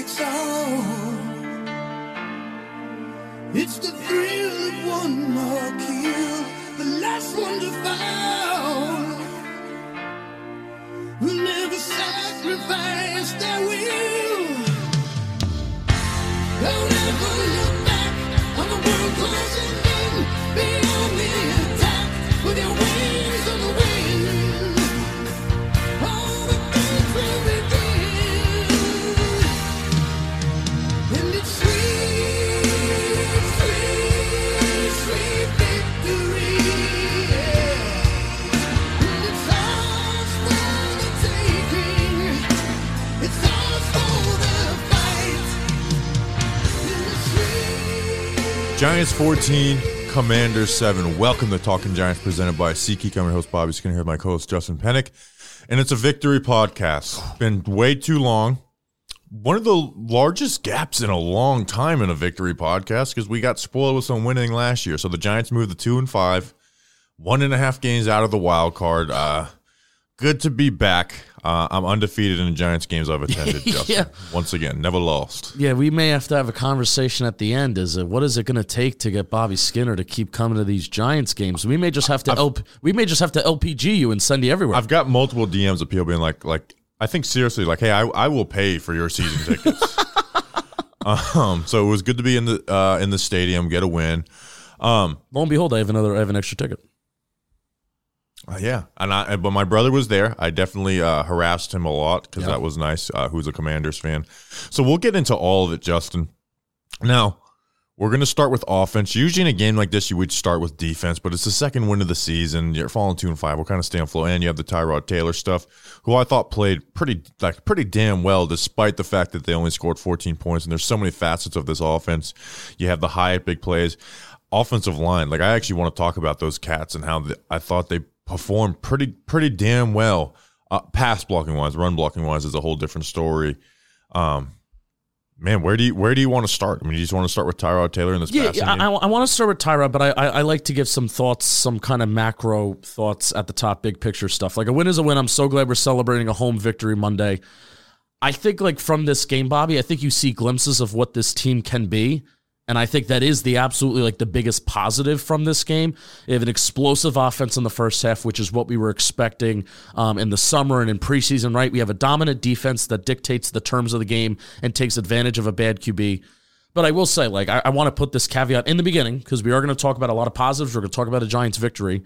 takes all. It's the thrill of one more kill, the last one to fall. Will never sacrifice their will. Don't ever look back on the world closing in. Beyond the attack with your wings Giants 14, Commanders 7. Welcome to Talking Giants presented by SeatGeek. I'm your host, Bobby Skinner, here with my co host, Justin Penik. And it's a victory podcast. Been way too long. One of the largest gaps in a long time in a victory podcast because we got spoiled with some winning last year. So the Giants moved to two and five, one and a half games out of the wild card. Uh, good to be back. Uh, I'm undefeated in the Giants games I've attended. Justin. Yeah. Once again, never lost. Yeah, we may have to have a conversation at the end. Is it, what is it going to take to get Bobby Skinner to keep coming to these Giants games? We may just have to LP, we may just have to LPG you and send you everywhere. I've got multiple DMs of people being like, like I think seriously, like, hey, I, I will pay for your season tickets. um, so it was good to be in the uh, in the stadium, get a win. Um, Lo and behold, I have another. I have an extra ticket. Uh, yeah, and I but my brother was there. I definitely uh, harassed him a lot because Yeah. that was nice. Uh, who's a Commanders fan? So we'll get into all of it, Justin. Now we're going to start with offense. Usually in a game like this, you would start with defense, but it's the second win of the season. You're falling two and five. We're kind of staying on flow, and you have the Tyrod Taylor stuff, who I thought played pretty like pretty damn well, despite the fact that they only scored 14 points. And there's so many facets of this offense. You have the Hyatt big plays, offensive line. Like I actually want to talk about those cats and how the, I thought they performed pretty pretty damn well. Uh, pass blocking wise, run blocking wise is a whole different story. Um, man, where do you where do you want to start? I mean, you just want to start with Tyrod Taylor in this Yeah, passing I, game? I, I want to start with Tyra, but I, I, I like to give some thoughts, some kind of macro thoughts at the top, big picture stuff. Like a win is a win. I'm so glad we're celebrating a home victory Monday. I think like from this game, Bobby, I think you see glimpses of what this team can be. And I think that is the absolutely like the biggest positive from this game. They have an explosive offense in the first half, which is what we were expecting um, in the summer and in preseason, right? We have a dominant defense that dictates the terms of the game and takes advantage of a bad QB. But I will say, like, I, I want to put this caveat in the beginning because we are going to talk about a lot of positives. We're going to talk about a Giants victory.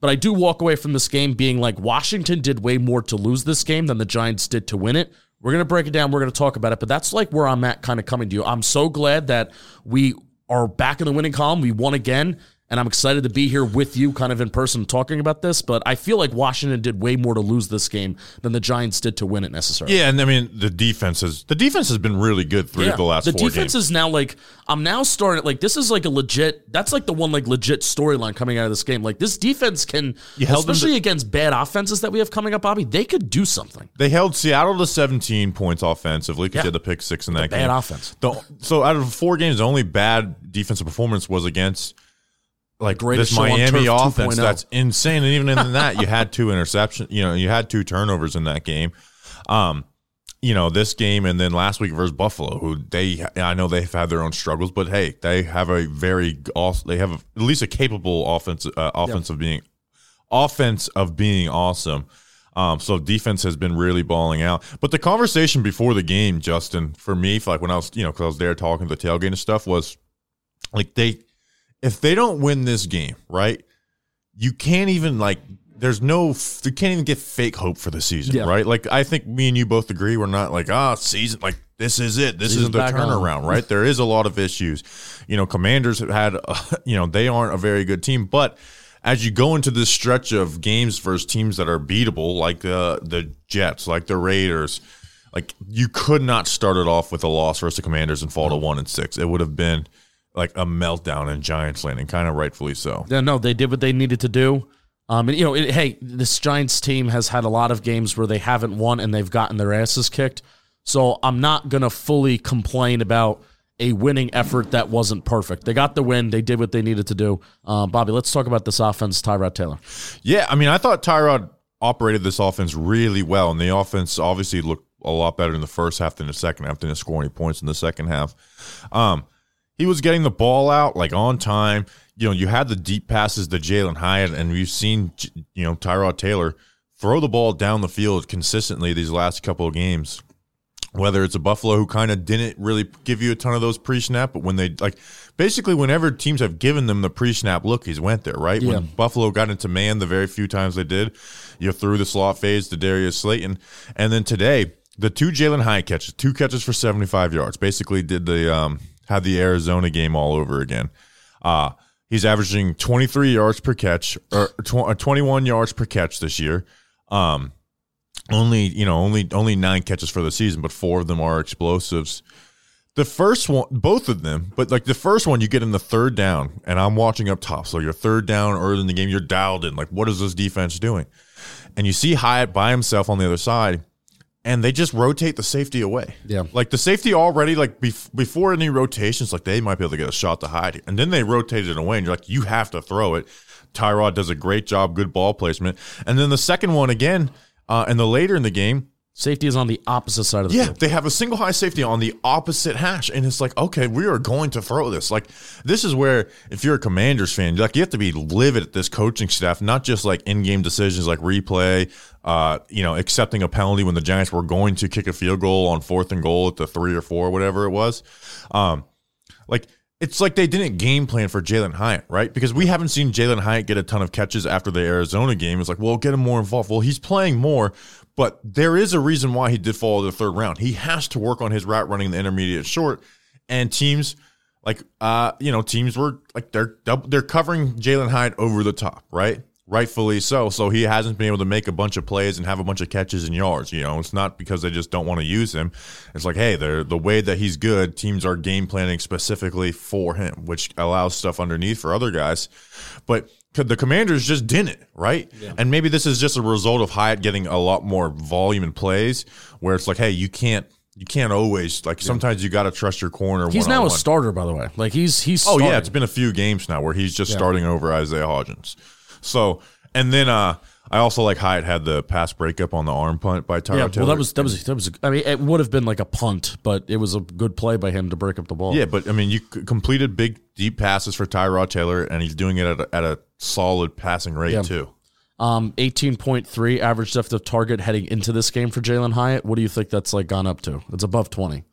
But I do walk away from this game being like, Washington did way more to lose this game than the Giants did to win it. We're going to break it down. We're going to talk about it. But that's like where I'm at kind of coming to you. I'm so glad that we are back in the winning column. We won again. And I'm excited to be here with you kind of in person talking about this. But I feel like Washington did way more to lose this game than the Giants did to win it necessarily. yeah, and I mean the defense has the defense has been really good through the last the defense games. is now like I'm now starting like this is like a legit that's like the one like legit storyline coming out of this game. Like this defense can especially to- against bad offenses that we have coming up, Bobby, they could do something. They held Seattle to 17 points offensively because Yeah. they had the pick six in that bad game. Bad offense. The, so out of four games, the only bad defensive performance was against like Greatest this Miami offense. 2.0. That's insane. And even in that, you had two interceptions. You know, you had two turnovers in that game. Um, you know, this game and then last week versus Buffalo, who they I know they've had their own struggles, but hey, they have a very they have at least a capable offense uh, offense of being offense of being awesome. Um, so defense has been really balling out. But the conversation before the game, Justin, for me, for like when I was, you know, because I was there talking to the tailgate and stuff, was like they, if they don't win this game, right, you can't even like. There's no, you can't even get fake hope for the season, Yeah. right? Like I think me and you both agree, we're not like ah season, like this is it, this is the turnaround, right? there is a lot of issues. You know, Commanders have had, uh, you know, they aren't a very good team, but as you go into this stretch of games versus teams that are beatable, like the the Jets, like the Raiders, like you could not start it off with a loss versus the Commanders and fall to one and six. It would have been like a meltdown in Giants land, and kind of rightfully so. Yeah, no, they did what they needed to do. Um, and you know, it, hey, this Giants team has had a lot of games where they haven't won and they've gotten their asses kicked. So I'm not gonna fully complain about a winning effort that wasn't perfect. They got the win. They did what they needed to do. Uh, Bobby, let's talk about this offense. Tyrod Taylor. Yeah, I mean, I thought Tyrod operated this offense really well, and the offense obviously looked a lot better in the first half than the second half. Didn't score any points in the second half. Um, he was getting the ball out like on time. You know, you had the deep passes to Jalen Hyatt, and we've seen you know Tyrod Taylor throw the ball down the field consistently these last couple of games. Whether it's a Buffalo who kind of didn't really give you a ton of those pre-snap, but when they like basically whenever teams have given them the pre-snap look, he's went there, right? Yeah. When Buffalo got into man the very few times they did, you threw the slot fade to Darius Slayton, and then today the two Jalen Hyatt catches, two catches for 75 yards, basically did the um had the Arizona game all over again. Uh he's averaging 23 yards per catch or tw- uh, 21 yards per catch this year. Um only, you know, only only 9 catches for the season, but four of them are explosives. The first one, both of them, but like the first one, you get in the third down, and I'm watching up top. So you're third down early in the game, you're dialed in. Like, what is this defense doing? And you see Hyatt by himself on the other side, and they just rotate the safety away. Yeah. Like the safety already, like bef- before any rotations, like they might be able to get a shot to Hyatt. And then they rotate it away, and you're like, you have to throw it. Tyrod does a great job, good ball placement. And then the second one again, uh, and the later in the game, Safety is on the opposite side of the yeah, field. they have a single high safety on the opposite hash, and it's like, okay, we are going to throw this. Like, this is where if you're a Commanders fan, like you have to be livid at this coaching staff, not just like in-game decisions like replay, uh, you know, accepting a penalty when the Giants were going to kick a field goal on fourth and goal at the three or four, whatever it was. Um, like it's like they didn't game plan for Jalen Hyatt, right? Because we haven't seen Jalen Hyatt get a ton of catches after the Arizona game. It's like, well, get him more involved. Well, he's playing more, but there is a reason why he did fall to the third round. He has to work on his route running the intermediate short, and teams like uh, you know, teams were like they're they're covering Jalen Hyatt over the top, right? Rightfully so. So he hasn't been able to make a bunch of plays and have a bunch of catches and yards. You know, it's not because they just don't want to use him. It's like, hey, they're the way that he's good. Teams are game planning specifically for him, which allows stuff underneath for other guys. But the Commanders just didn't, right? And maybe this is just a result of Hyatt getting a lot more volume in plays, where it's like, hey, you can't. You can't always like. Sometimes you got to trust your corner. He's now a starter, by the way. Like he's he's. Oh starting. yeah, it's been a few games now where he's just starting over Isaiah Hodgins. So and then uh I also like Hyatt had the pass breakup on the arm punt by Tyrod Yeah, Taylor. well, that was that was that was. I mean, it would have been like a punt, but it was a good play by him to break up the ball. yeah, but I mean, you completed big deep passes for Tyrod Taylor, and he's doing it at a, at a solid passing rate Yeah. too. Um, eighteen point three average depth of target heading into this game for Jalen Hyatt. What do you think that's like gone up to? It's above twenty,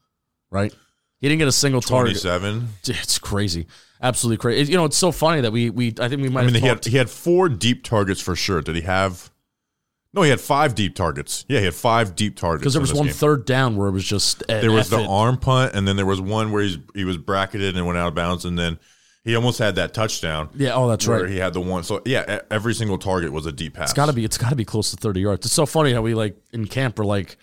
right? He didn't get a single Twenty target. seven. It's crazy, absolutely crazy. You know, it's so funny that we we I think we might. I mean, have he had he had four deep targets for sure. Did he have? No, he had five deep targets. Yeah, he had five deep targets. because there was one game. third down where it was just there was the arm punt, and then there was one where he's he was bracketed and went out of bounds, and then he almost had that touchdown. Yeah, oh, that's where right. he had the one. So yeah, every single target was a deep pass. It's got to be. It's got to be close to thirty yards. It's so funny how we like in camp are like,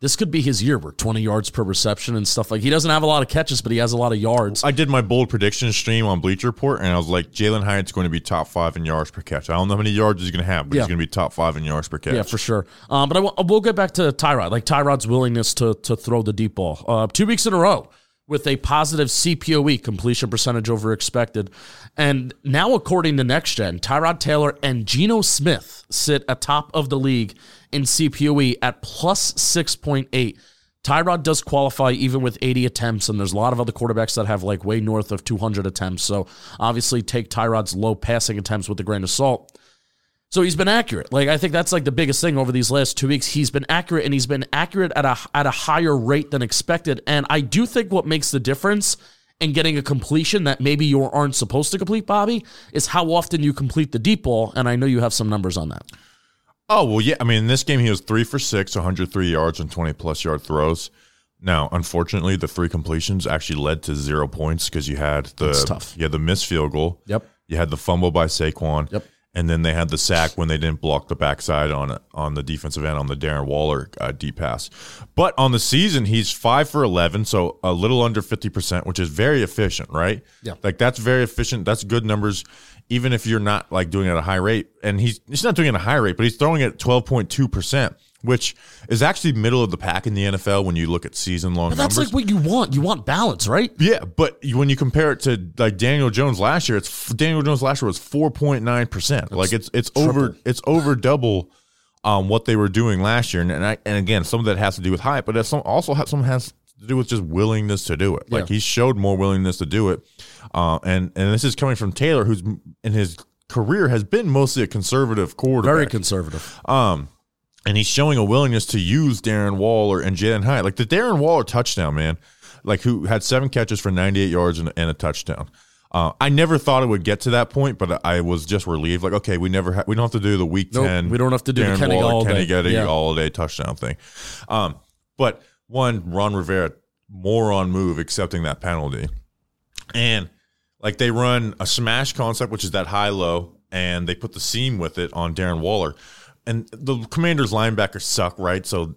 this could be his year. We're twenty yards per reception and stuff. Like he doesn't have a lot of catches, but he has a lot of yards. I did my bold prediction stream on Bleacher Report, and I was like, Jalen Hyatt's going to be top five in yards per catch. I don't know how many yards he's going to have, but Yeah. he's going to be top five in yards per catch. Yeah, for sure. Um, but I w- we'll get back to Tyrod, like Tyrod's willingness to to throw the deep ball. Uh, two weeks in a row with a positive CPOE completion percentage over expected, and now according to NextGen, Tyrod Taylor and Geno Smith sit atop of the league in CPOE at plus six point eight. Tyrod does qualify even with 80 attempts, and there's a lot of other quarterbacks that have like way north of 200 attempts. So obviously, take Tyrod's low passing attempts with a grain of salt. So he's been accurate. Like I think that's like the biggest thing over these last two weeks. He's been accurate, and he's been accurate at a at a higher rate than expected. And I do think what makes the difference in getting a completion that maybe you aren't supposed to complete, Bobby, is how often you complete the deep ball. And I know you have some numbers on that. Oh well, yeah. I mean, in this game, he was three for six, 103 yards and 20 plus yard throws. Now, unfortunately, the three completions actually led to zero points because you had the That's tough. you had the missed field goal. Yep. You had the fumble by Saquon. Yep. And then they had the sack when they didn't block the backside on on the defensive end on the Darren Waller uh, deep pass. But on the season, he's five for eleven, so a little under fifty percent, which is very efficient, right? Yeah. like that's very efficient. That's good numbers, even if you're not like doing it at a high rate. And he's he's not doing it at a high rate, but he's throwing it at twelve point two percent, which is actually middle of the pack in the NFL when you look at season long But that's numbers. like what you want. You want balance, right? Yeah, but when you compare it to like Daniel Jones last year, it's Daniel Jones last year was four point nine percent. Like it's it's over it's over double um, what they were doing last year. And and, I, and again, some of that has to do with hype, but it some also has, some has to do with just willingness to do it. Like Yeah. he showed more willingness to do it, uh, and and this is coming from Taylor, who's in his career has been mostly a conservative quarterback. Very conservative. Um, and he's showing a willingness to use Darren Waller and Jalen Hyatt. Like the Darren Waller touchdown, man, like who had seven catches for 98 yards and, and a touchdown. Uh, I never thought it would get to that point, but I was just relieved. Like, okay, we never ha- we don't have to do the week Nope, 10. we don't have to do the Darren Kenny Waller. Kenny Golladay Yeah. all-day touchdown thing. Um, but one, Ron Rivera, moron move accepting that penalty. And like they run a smash concept, which is that high low, and they put the seam with it on Darren Waller. And the commanders linebackers suck, right? So,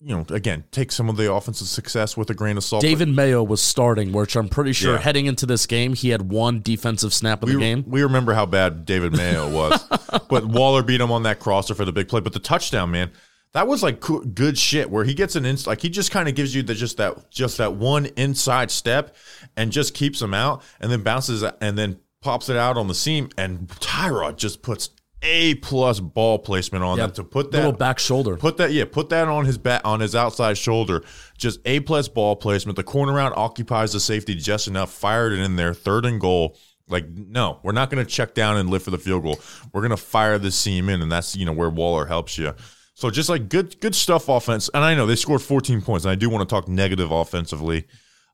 you know, again, take some of the offensive success with a grain of salt. David Mayo was starting, which I'm pretty sure Yeah. heading into this game, he had one defensive snap of we, the game. we remember how bad David Mayo was, but Waller beat him on that crosser for the big play. But the touchdown, man, that was like good shit. Where he gets an ins, like he just kind of gives you the just that just that one inside step, and just keeps him out, and then bounces and then pops it out on the seam, and Tyrod just puts a plus ball placement on Yeah, that to put that little back shoulder. Put that, yeah, put that on his back on his outside shoulder. Just a plus ball placement. The corner route occupies the safety just enough. Fired it in there, third and goal. Like, no, we're not going to check down and live for the field goal. We're going to fire the seam in, and that's you know where Waller helps you. So just like good, good stuff offense. And I know they scored 14 points, and I do want to talk negative offensively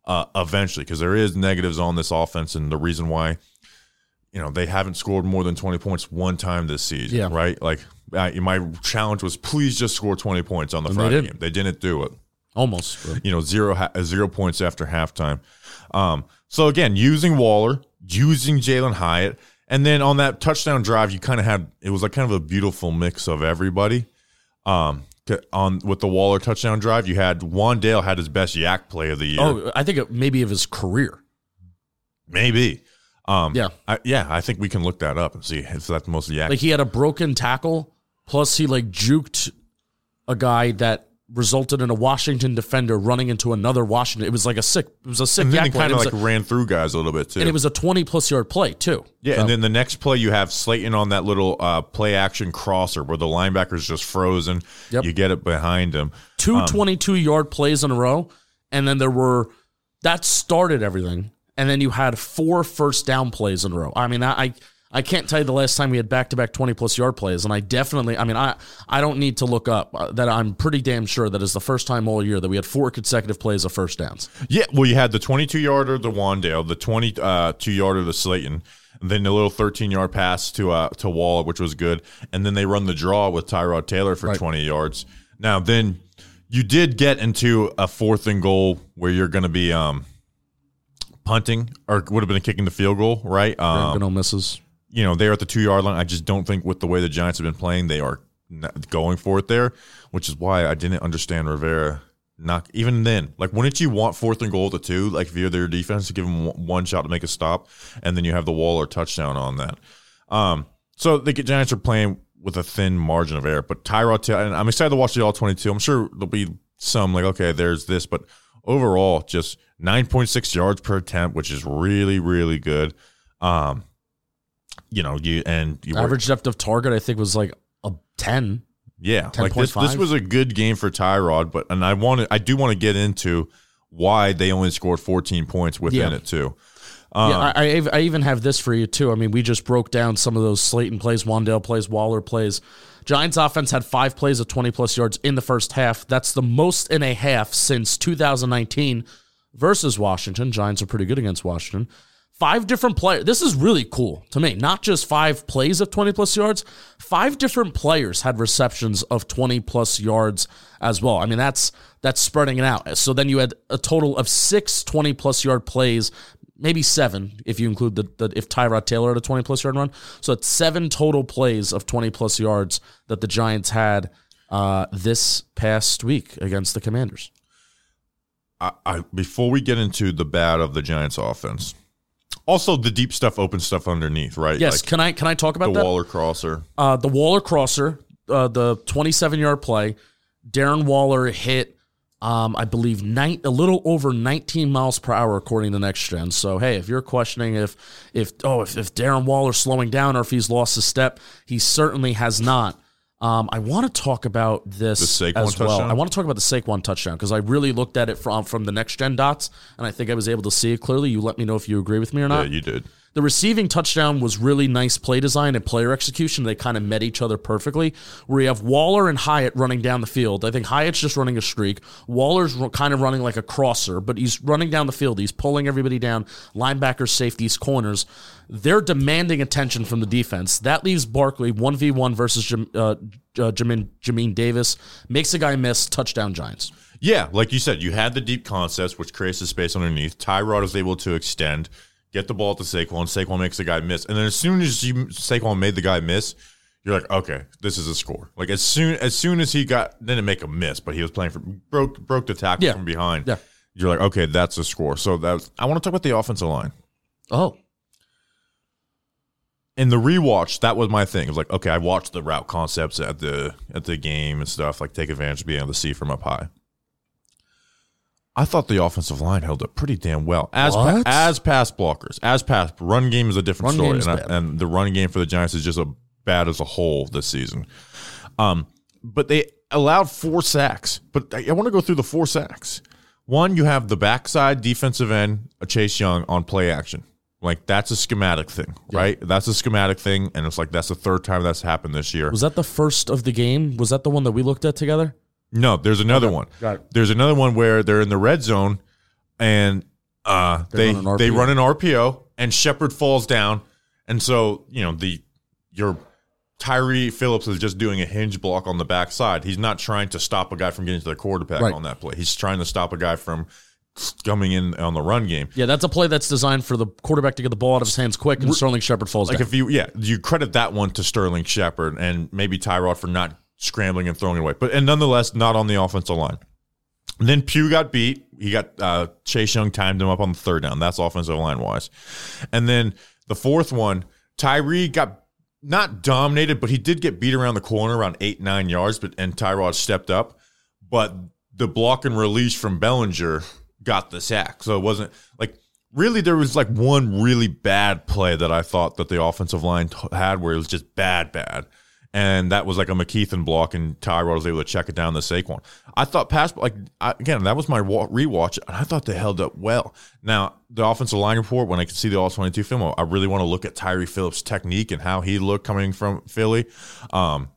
uh, eventually because there is negatives on this offense, and the reason why you know they haven't scored more than 20 points one time this season Yeah. right like I, my challenge was please just score 20 points on the they friday didn't. game they didn't do it Almost. but- you know zero ha- zero points after halftime um so again using waller using jalen hyatt and then on that touchdown drive you kind of had it was like kind of a beautiful mix of everybody um on with the waller touchdown drive you had Wan'Dale had his best YAC play of the year Oh, I think it, maybe of his career. maybe um Yeah. I, yeah i think we can look that up and see if that's mostly most YAC Like he had a broken tackle, plus he like juked a guy that resulted in a Washington defender running into another Washington. It was like a sick. It was a sick And then he kind of like a- ran through guys a little bit too. and it was a twenty plus yard play too. yeah, So- and then the next play you have Slayton on that little uh, play action crosser where the linebacker's just frozen. Yep. You get it behind him. two 22 yard plays in a row. And then there were, that started everything. And then you had four first down plays in a row. I mean, I, I, can't tell you the last time we had back to back 20 plus yard plays. And I definitely, I mean, I, I don't need to look up uh, that. I'm pretty damn sure that is the first time all year that we had four consecutive plays of first downs. Yeah, well, you had the 22 yarder to Wan'Dale, the 22 yarder to Slayton, and then the little 13 yard pass to uh, to Wall, which was good, and then they run the draw with Tyrod Taylor for 20 yards. Now, then you did get into a fourth and goal where you're going to be um, punting, or would have been a kicking the field goal, right? Um, no misses. you know, they're at the two yard line. I just don't think with the way the Giants have been playing, they are going for it there, which is why I didn't understand Rivera. Not even then, like, wouldn't you want fourth and goal at the two, like via their defense to give them one- one shot to make a stop, and then you have the Waller touchdown on that. Um, so the Giants are playing with a thin margin of error, but Tyrod, Taylor, and I'm excited to watch the all 22. I'm sure there'll be some like, okay, there's this, but overall, just 9.6 yards per attempt, which is really, really good. Um, you know, you and you were- Average depth of target, I think, was like a 10. yeah, like this, this was a good game for Tyrod, but and I want to, I do want to get into why they only scored 14 points within Yeah. it too. Um, yeah, I, I, I even have this for you too. I mean, we just broke down some of those Slayton plays, Wan'Dale plays, Waller plays. Giants offense had five plays of 20 plus yards in the first half. That's the most in a half since 2019 versus Washington. Giants are pretty good against Washington. Five different players. This is really cool to me. Not just five plays of 20 plus yards, five different players had receptions of 20 plus yards as well. I mean, that's that's spreading it out. So then you had a total of six 20 plus yard plays, maybe seven if you include the, the if Tyrod Taylor had a 20 plus yard run. So it's seven total plays of 20 plus yards that the Giants had uh, this past week against the Commanders. I, I before we get into the bad of the Giants offense, also the deep stuff, open stuff underneath, right? Yes, like can I can I talk about the that? Waller crosser. Uh, the Waller crosser, uh, the 27 yard play, Darren Waller hit, um, I believe, nine, a little over 19 miles per hour, according to Next Gen. So, hey, if you're questioning if, if oh, if, if Darren Waller's slowing down or if he's lost a step, he certainly has not. Um, I want to talk about this The Saquon as well. touchdown? I want to talk about the Saquon touchdown because I really looked at it from from the next gen dots, and I think I was able to see it clearly. You let me know if you agree with me or not. Yeah, you did. The receiving touchdown was really nice play design and player execution. They kind of met each other perfectly. Where you have Waller and Hyatt running down the field. I think Hyatt's just running a streak. Waller's kind of running like a crosser, but he's running down the field. He's pulling everybody down. Linebackers, safeties, corners. They're demanding attention from the defense. That leaves Barkley one v one versus Jam, uh, uh, Jamin, Jamin Davis. Makes a guy miss. Touchdown Giants. Yeah, like you said, you had the deep concepts, which creates the space underneath. Tyrod is able to extend, get the ball to Saquon. Saquon makes the guy miss, and then as soon as you, Saquon made the guy miss, you're like, okay, this is a score. Like as soon as soon as he got didn't make a miss, but he was playing for broke broke the tackle Yeah. from behind. Yeah. You're like, okay, that's a score. So that was, I want to talk about the offensive line. Oh, in the rewatch, that was my thing. It was like, okay, I watched the route concepts at the at the game and stuff, like take advantage of being able to see from up high. I thought the offensive line held up pretty damn well as pa- as pass blockers, as pass run game is a different Run story, and, I- and the run game for the Giants is just a bad as a whole this season. Um, but they allowed four sacks. But I, I want to go through the four sacks. One, you have the backside defensive end, uh, Chase Young, on play action. Like that's a schematic thing, right? That's a schematic thing, and it's like that's the third time that's happened this year. was that the first of the game? Was that the one that we looked at together? No, there's another one. got it. There's another one where they're in the red zone, and uh, They they run an they RPO. run an RPO, and Shepard falls down, and so you know the your Tyree Phillips is just doing a hinge block on the backside. He's not trying to stop a guy from getting to the quarterback Right. on that play. He's trying to stop a guy from coming in on the run game. Yeah, that's a play that's designed for the quarterback to get the ball out of his hands quick, and Sterling Shepard falls Like down. if you yeah, you credit that one to Sterling Shepard and maybe Tyrod for not scrambling and throwing it away. But and nonetheless not on the offensive line. And then Pugh got beat. He got uh, Chase Young timed him up on the third down. That's offensive line wise. And then the fourth one, Tyree got not dominated, but he did get beat around the corner around eight, nine yards, but and Tyrod stepped up. But the block and release from Bellinger got the sack. So it wasn't like really there was like one really bad play that I thought that the offensive line t- had where it was just bad, bad. And that was like a McKethan block, and Tyrod was able to check it down to Saquon. I thought pass like I, again that was my rewatch, and I thought they held up well. Now the offensive line report, when I could see the all twenty two film, I really want to look at Tyree Phillips' technique and how he looked coming from Philly. Um,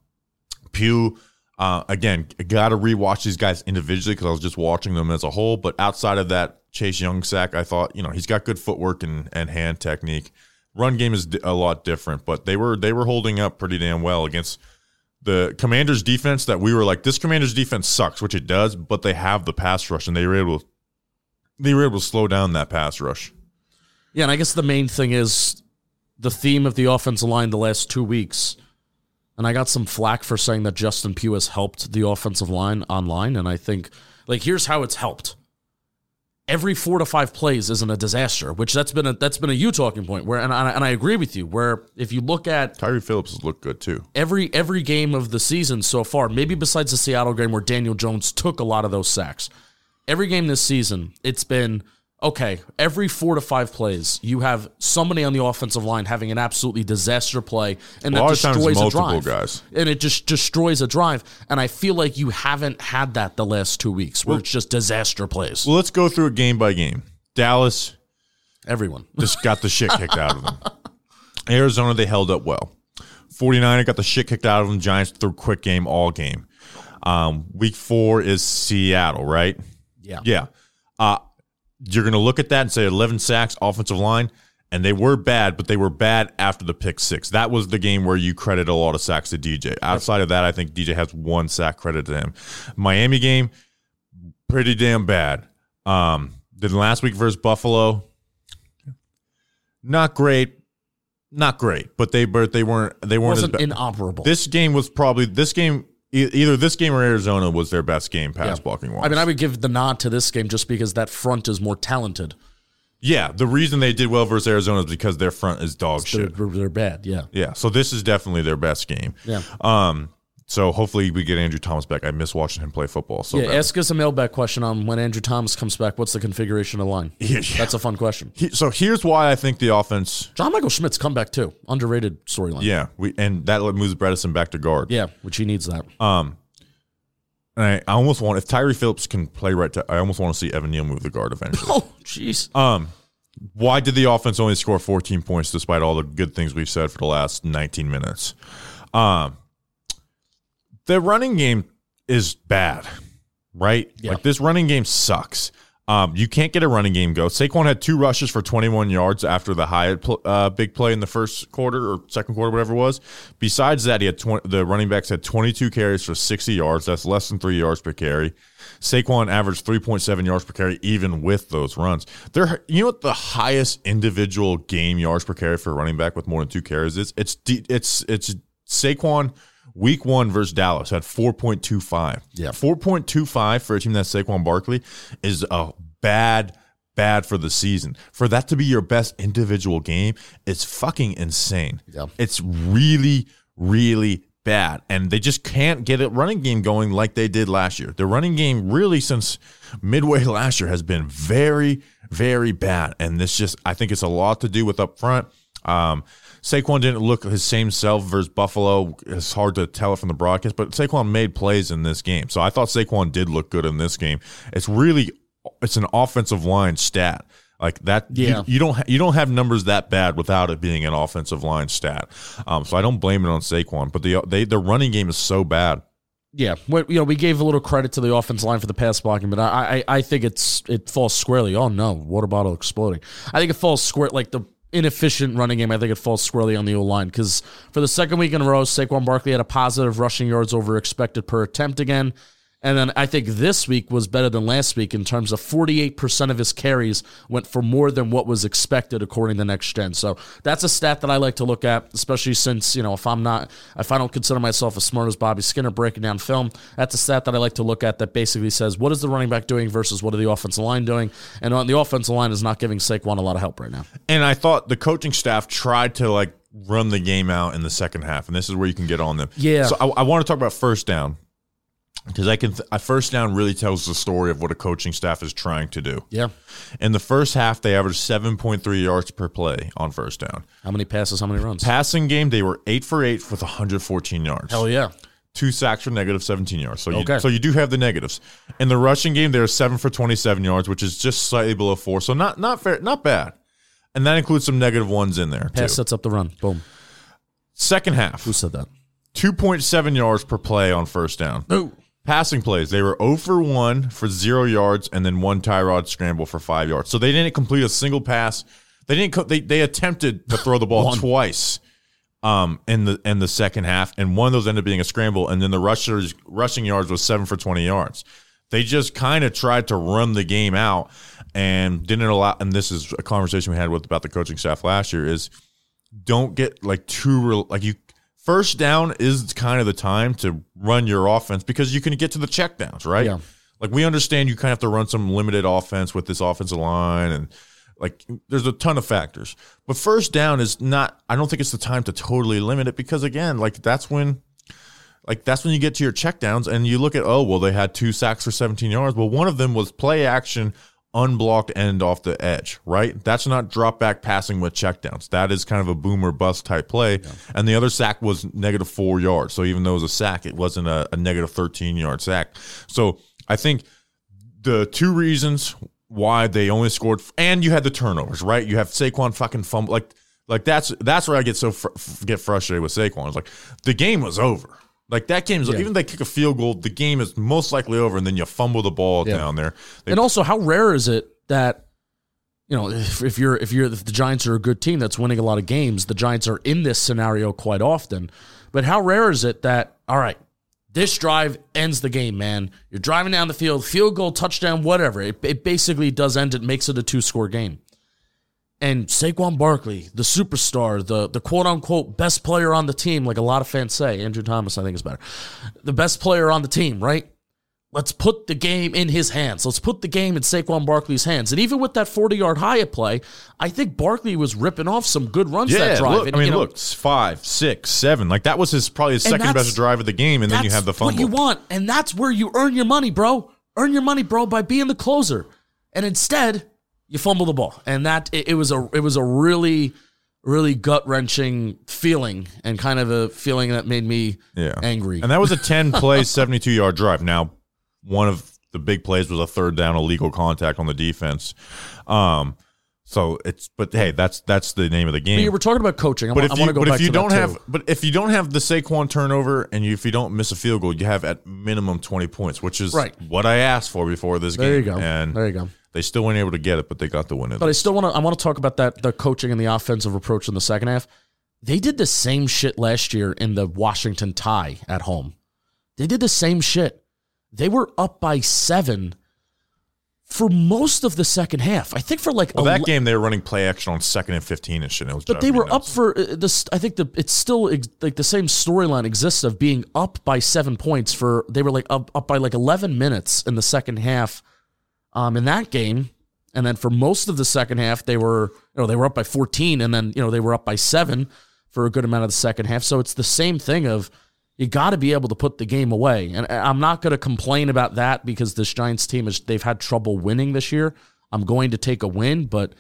Pugh, uh, again, got to rewatch these guys individually because I was just watching them as a whole. But outside of that Chase Young sack, I thought you know he's got good footwork and, and hand technique. Run game is a lot different, but they were they were holding up pretty damn well against the Commanders defense. That we were like, this Commanders defense sucks, which it does, but they have the pass rush and they were able they were able to slow down that pass rush. yeah, and I guess the main thing is the theme of the offensive line the last two weeks. And I got some flack for saying that Justin Pugh has helped the offensive line online. And I think, like, here's how it's helped. Every four to five plays isn't a disaster, which that's been a that's been a you talking point. Where and I, and I agree with you. Where if you look at Tyree Phillips has looked good too. every every game of the season so far, maybe besides the Seattle game where Daniel Jones took a lot of those sacks. Every game this season, it's been okay. Every four to five plays, you have somebody on the offensive line having an absolutely disaster play, and A that destroys a drive. guys. and it just destroys a drive. And I feel like you haven't had that the last two weeks, where it's just disaster plays. Well, let's go through it game by game. Dallas, Everyone, just got the shit kicked out of them. Arizona, they held up well. 49er got the shit kicked out of them. Giants threw quick game all game. Um, week four is Seattle, right? yeah, Yeah. Uh, you're going to look at that and say 11 sacks, offensive line, and they were bad, but they were bad after the pick six. That was the game where you credit a lot of sacks to DJ. Outside of that, I think DJ has one sack credit to him. Miami game, pretty damn bad. Um, then last week versus Buffalo, not great, not great, but they but they weren't they weren't as bad. inoperable. This game was probably this game either this game or Arizona was their best game pass Yeah. blocking wise. I mean, I would give the nod to this game just because that front is more talented. Yeah, the reason they did well versus Arizona is because their front is dog They're, shit. they're bad. Yeah. Yeah, so this is definitely their best game. Yeah. Um, So hopefully we get Andrew Thomas back. I miss watching him play football. So yeah, bad. ask us a mailback question on when Andrew Thomas comes back. What's the configuration of the line? Yeah, yeah. That's a fun question. He- so here's why I think the offense. John Michael Schmitz's come back too. Underrated storyline. Yeah, we and that moves Bredeson back to guard. Yeah, which he needs that. Um, and I, I almost want if Tyree Phillips can play right. To, I almost want to see Evan Neal move the guard eventually. oh, jeez. Um, why did the offense only score 14 points despite all the good things we've said for the last 19 minutes? Um, the running game is bad, right? Yeah. Like this running game sucks. Um, you can't get a running game go. Saquon had two rushes for 21 yards after the Hyatt pl- uh, big play in the first quarter or second quarter, whatever it was. Besides that, he had 20, the running backs had 22 carries for 60 yards. That's less than three yards per carry. Saquon averaged 3.7 yards per carry even with those runs. There, you know what the highest individual game yards per carry for a running back with more than two carries is? It's it's it's Saquon week one versus Dallas had 4.25. Yeah. 4.25 for a team that's Saquon Barkley is a bad, bad for the season. For that to be your best individual game, it's fucking insane. Yeah. It's really, really bad. And they just can't get a running game going like they did last year. The running game really since midway last year has been very, very bad. And this just I think it's a lot to do with up front. Um Saquon didn't look his same self versus Buffalo. It's hard to tell it from the broadcast, but Saquon made plays in this game. So I thought Saquon did look good in this game. It's really it's an offensive line stat. Like that, you- Yeah. you, don't ha- you don't have numbers that bad without it being an offensive line stat. Um, so I don't blame it on Saquon, but the they the running game is so bad. Yeah, we, you know, we gave a little credit to the offensive line for the pass blocking, but I, I, I think it's it falls squarely. Oh no, water bottle exploding. I think it falls square like the inefficient running game. I think it falls squarely on the O line because for the second week in a row, Saquon Barkley had a positive rushing yards over expected per attempt again. And then I think this week was better than last week in terms of 48% of his carries went for more than what was expected according to next gen. So that's a stat that I like to look at, especially since, you know, if I'm not, if I don't consider myself as smart as Bobby Skinner breaking down film, that's a stat that I like to look at that basically says what is the running back doing versus what are the offensive line doing. And on the offensive line is not giving Saquon a lot of help right now. And I thought the coaching staff tried to like run the game out in the second half, and this is where you can get on them. Yeah. So I, I want to talk about first down because I can. Th- a first down really tells the story of what a coaching staff is trying to do. Yeah. In the first half, they averaged seven point three yards per play on first down. How many passes, how many runs? Passing game, they were eight for eight with 114 yards. Hell yeah. two sacks for negative 17 yards. So you, Okay. so you do have the negatives. In the rushing game, they're seven for 27 yards, which is just slightly below four. So not not fair, not bad. And that includes some negative ones in there too. Pass sets up the run. Boom. Second half, Who said that? 2.7 yards per play on first down. No. Passing plays, they were 0 for 1 for 0 yards and then one Tyrod scramble for 5 yards. So they didn't complete a single pass. They didn't co- they they attempted to throw the ball twice um in the in the second half and one of those ended up being a scramble and then the rushers rushing yards was 7 for 20 yards. They just kind of tried to run the game out and didn't allow and this is a conversation we had with about the coaching staff last year is don't get like too real like you first down is kind of the time to run your offense because you can get to the checkdowns, right? Yeah. Like we understand you kind of have to run some limited offense with this offensive line and like there's a ton of factors. But first down is not I don't think it's the time to totally limit it because again, like that's when like that's when you get to your checkdowns and you look at oh well they had two sacks for 17 yards. Well, one of them was play action unblocked end off the edge, right? That's not drop back passing with checkdowns. That is kind of a boomer bust type play. And the other sack was negative four yards. So even though it was a sack, it wasn't a, a negative 13 yard sack. So I think the two reasons why they only scored, and you had the turnovers, right? You have Saquon fucking fumble, like, like that's that's where I get so fr- get frustrated with Saquon. It's like the game was over. Like that game is even if they kick a field goal, the game is most likely over, and then you fumble the ball Yeah. down there. They And also, how rare is it that you know if, if you're if you're if the Giants are a good team that's winning a lot of games, the Giants are in this scenario quite often. But how rare is it that all right, this drive ends the game, man? You're driving down the field, field goal, touchdown, whatever. It, it basically does end it, makes it a two score game. And Saquon Barkley, the superstar, the the quote unquote best player on the team, like a lot of fans say, Andrew Thomas, I think is better, the best player on the team, right? let's put the game in his hands. Let's put the game in Saquon Barkley's hands. And even with that 40 yard Hyatt play, I think Barkley was ripping off some good runs that drive. look, And, I mean, you know, look, five, six, seven. Like that was his probably his second best drive of the game, and then you have the What you want, and that's where you earn your money, bro. Earn your money, bro, by being the closer. And instead, you fumble the ball, and that it, it was a it was a really really gut wrenching feeling, and kind of a feeling that made me Yeah, angry. And that was a ten play, seventy two yard drive. Now, one of the big plays was a third down illegal contact on the defense. Um, so it's but hey, that's that's the name of the But game. you were talking about coaching. I, But wa- if you, want to go but if you don't have, too. but if you don't have the Saquon turnover, and you, if you don't miss a field goal, you have at minimum twenty points, which is Right. what I asked for before this game. There you go. And there you go. They still weren't able to get it, but they got the win. But I still want to. I want to talk about that the coaching and the offensive approach in the second half. They did the same shit last year in the Washington tie at home. They did the same shit. They were up by seven for most of the second half. I think for like well, that ele- game they were running play action on second and fifteen and shit. It was but they were up for uh, this. I think the it's still ex- like the same storyline exists of being up by seven points for they were like up, up by like eleven minutes in the second half, um, in that game, and then for most of the second half they were you know they were up by fourteen, and then you know they were up by seven for a good amount of the second half. So it's the same thing of you got to be able to put the game away, and I'm not going to complain about that because this Giants team is they've had trouble winning this year. I'm going to take a win, but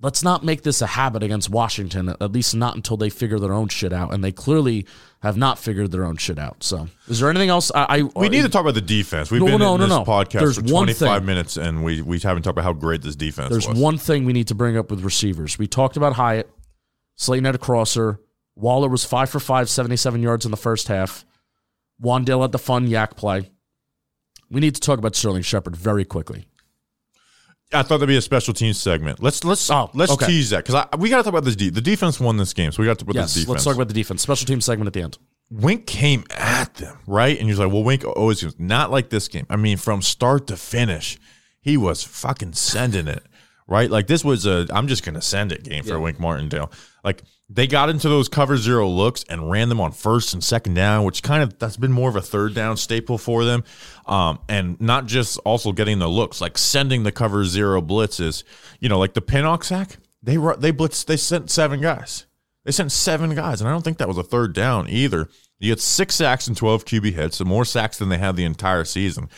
let's not make this a habit against Washington, at least not until they figure their own shit out. And they clearly have not figured their own shit out. So, is there anything else? I, I We need uh, to talk about the defense. We've No, been no, in no, this podcast There's for 25 thing. minutes, and we, we haven't talked about how great this defense is. There's was. one thing we need to bring up with receivers. We talked about Hyatt. Slayton had a crosser. Waller was five for five, 77 yards in the first half. Wan'Dale had the fun YAC play. We need to talk about Sterling Shepard very quickly. I thought there'd be a special teams segment. Let's let's Oh, let's okay. tease that because we got to talk about this. De- the defense won this game, so we got to talk about Yes, this defense. let's talk about the defense. Special team segment at the end. Wink came at them, right? And you're like, well, Wink always goes, not like this game. I mean, from start to finish, he was fucking sending it, right? Like this was a I'm just gonna send it game for Wink Martindale. Like they got into those cover zero looks and ran them on first and second down, which kind of that's been more of a third down staple for them. Um, and not just also getting the looks, like sending the cover zero blitzes. You know, like the Pinnock sack, they ru- they blitzed, they sent seven guys. They sent seven guys, and I don't think that was a third down either. You had six sacks and twelve QB hits, so more sacks than they had the entire season.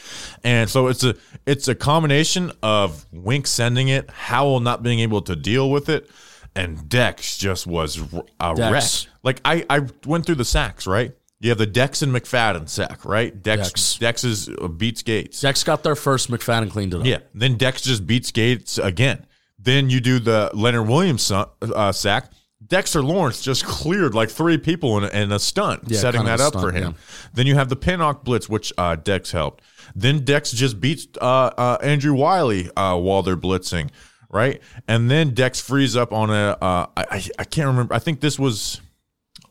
And so it's a it's a combination of Wink sending it, Howell not being able to deal with it, and Dex just was a Dex. wreck. Like I I went through the sacks, right? You have the Dex and McFadden sack, right? Dex Dex. Dex is uh, beats Gates. Dex got there first. McFadden cleaned it up. Yeah. Then Dex just beats Gates again. Then you do the Leonard Williams uh, sack. Dexter Lawrence just cleared like three people in a, in a stunt, Yeah, setting that up for stunt, him. Then you have the Pinnock blitz, which uh, Dex helped. Then Dex just beats uh, uh, Andrew Wylie uh, while they're blitzing, right? And then Dex frees up on a. Uh, I I can't remember. I think this was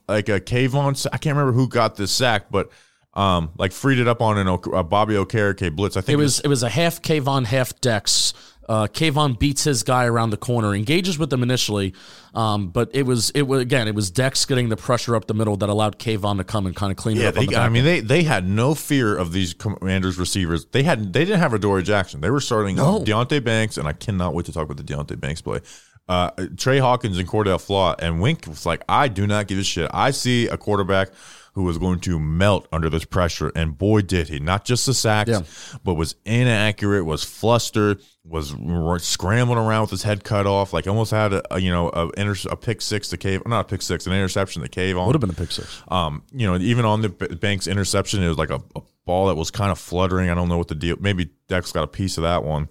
like a Kayvon. I can't remember who got this sack, but um, like freed it up on an O- a Bobby Okereke blitz. I think It was it was a half Kayvon, half Dex. Uh, Kayvon beats his guy around the corner, engages with them initially, um, but it was it was again it was Dex getting the pressure up the middle that allowed Kayvon to come and kind of clean it Yeah, up. on they, the I mean, they they had no fear of these Commanders receivers. They had they didn't have Adoree Jackson. They were starting No. Deonte Banks, and I cannot wait to talk about the Deonte Banks play. Uh, Tre Hawkins and Cor'Dale Flott, and Wink was like, I do not give a shit. I see a quarterback who was going to melt under this pressure, and boy did he! Not just the sacks, Yeah. but was inaccurate, was flustered, was r- scrambling around with his head cut off, like almost had a, a, you know a, inter- a pick six to cave, not a pick six, an interception to Kayvon. would have been a pick six. Um, you know, even on the B- Banks interception, it was like a, a ball that was kind of fluttering. I don't know what the deal. Maybe Dex got a piece of that one.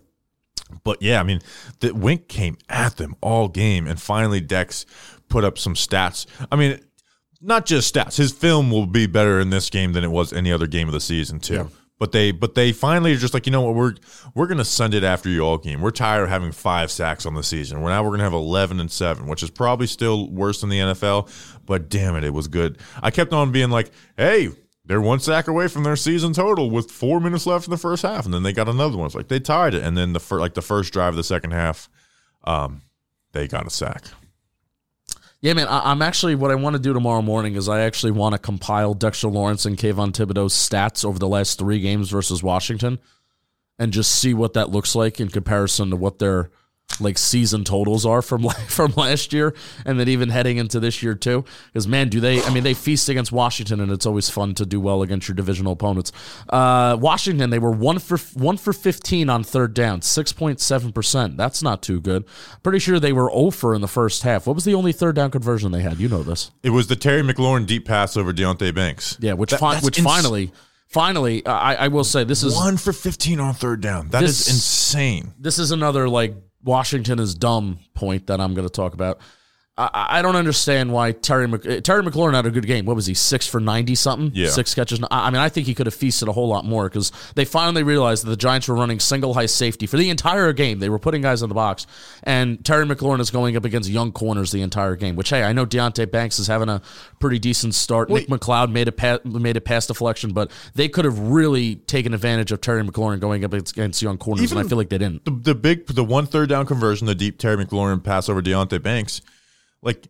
But yeah, I mean, the Wink came at them all game, and finally Dex put up some stats. I mean, not just stats. His film will be better in this game than it was any other game of the season too. Yeah. But they, but they finally are just like, you know what, we're we're gonna send it after you all game. We're tired of having five sacks on the season. We're now we're gonna have eleven and seven, which is probably still worse than the NFL. But damn it, it was good. I kept on being like, hey, they're one sack away from their season total with four minutes left in the first half, and then they got another one. It's like they tied it, and then the fir- like the first drive of the second half, um, they got a sack. Yeah, man. I, I'm actually what I want to do tomorrow morning is I actually want to compile Dexter Lawrence and Kayvon Thibodeaux's stats over the last three games versus Washington, and just see what that looks like in comparison to what their like season totals are from from last year, and then even heading into this year too. Because man, do they? I mean, they feast against Washington, and it's always fun to do well against your divisional opponents. Uh, Washington, they were one for one for fifteen on third down, six point seven percent. That's not too good. Pretty sure they were over in the first half. What was the only third down conversion they had? You know this. It was the Terry McLaurin deep pass over Deonte Banks. Yeah, which That- fi- which ins- finally, finally, I, I will say this is one for 15 on third down. That is This- insane. this is another like Washington is dumb point that I'm going to talk about. I, I don't understand why Terry Mc, uh, Terry McLaurin had a good game. What was he six for ninety something? Yeah. six catches. I mean, I think he could have feasted a whole lot more because they finally realized that the Giants were running single high safety for the entire game. They were putting guys in the box, and Terry McLaurin is going up against young corners the entire game. Which hey, I know Deonte Banks is having a pretty decent start. Nick McCloud made a pa- made a pass deflection, but they could have really taken advantage of Terry McLaurin going up against young corners, and I feel like they didn't. The, the big, the one third down conversion, the deep Terry McLaurin pass over Deonte Banks, like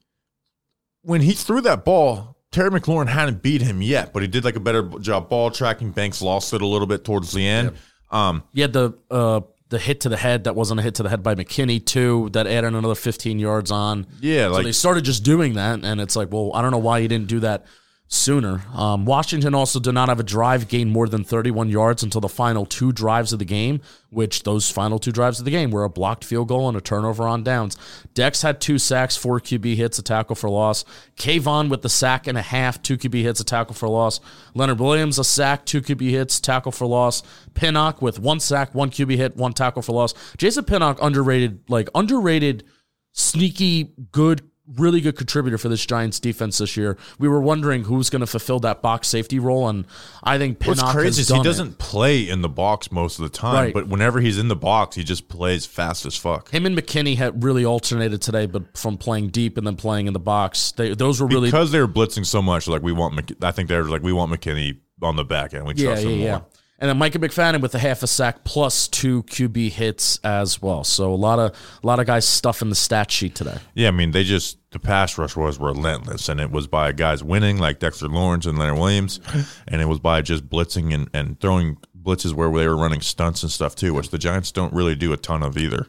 when he threw that ball, Terry McLaurin hadn't beat him yet, but he did like a better job ball tracking. Banks lost it a little bit towards the end. Um, You had the uh, the hit to the head that wasn't a hit to the head by McKinney too. That added another 15 yards on. Yeah, so like- they started just doing that, and it's like, well, I don't know why you didn't do that sooner. Um, Washington also did not have a drive gain more than 31 yards until the final two drives of the game, which those final two drives of the game were a blocked field goal and a turnover on downs. Dex had two sacks, four QB hits, a tackle for loss. Kayvon with the sack and a half, two QB hits, a tackle for loss. Leonard Williams, a sack, two QB hits, tackle for loss. Pinnock with one sack, one QB hit, one tackle for loss. Jason Pinnock underrated, like underrated, sneaky, good really good contributor for this Giants defense this year. We were wondering who's going to fulfill that box safety role, and I think Pinnock what's crazy is he doesn't play in the box most of the time, Right. but whenever he's in the box, he just plays fast as fuck. Him and McKinney had really alternated today, but from playing deep and then playing in the box, they, those were really because they were blitzing so much, like we want. I think they were like, we want McKinney on the back end. We yeah, trust yeah, him more. yeah. And then Micah McFadden with a half a sack plus two QB hits as well. So a lot of a lot of guys stuffing the stat sheet today. Yeah, I mean, they just the pass rush was relentless, and it was by guys winning like Dexter Lawrence and Leonard Williams, and it was by just blitzing and, and throwing blitzes where they were running stunts and stuff too, which the Giants don't really do a ton of either.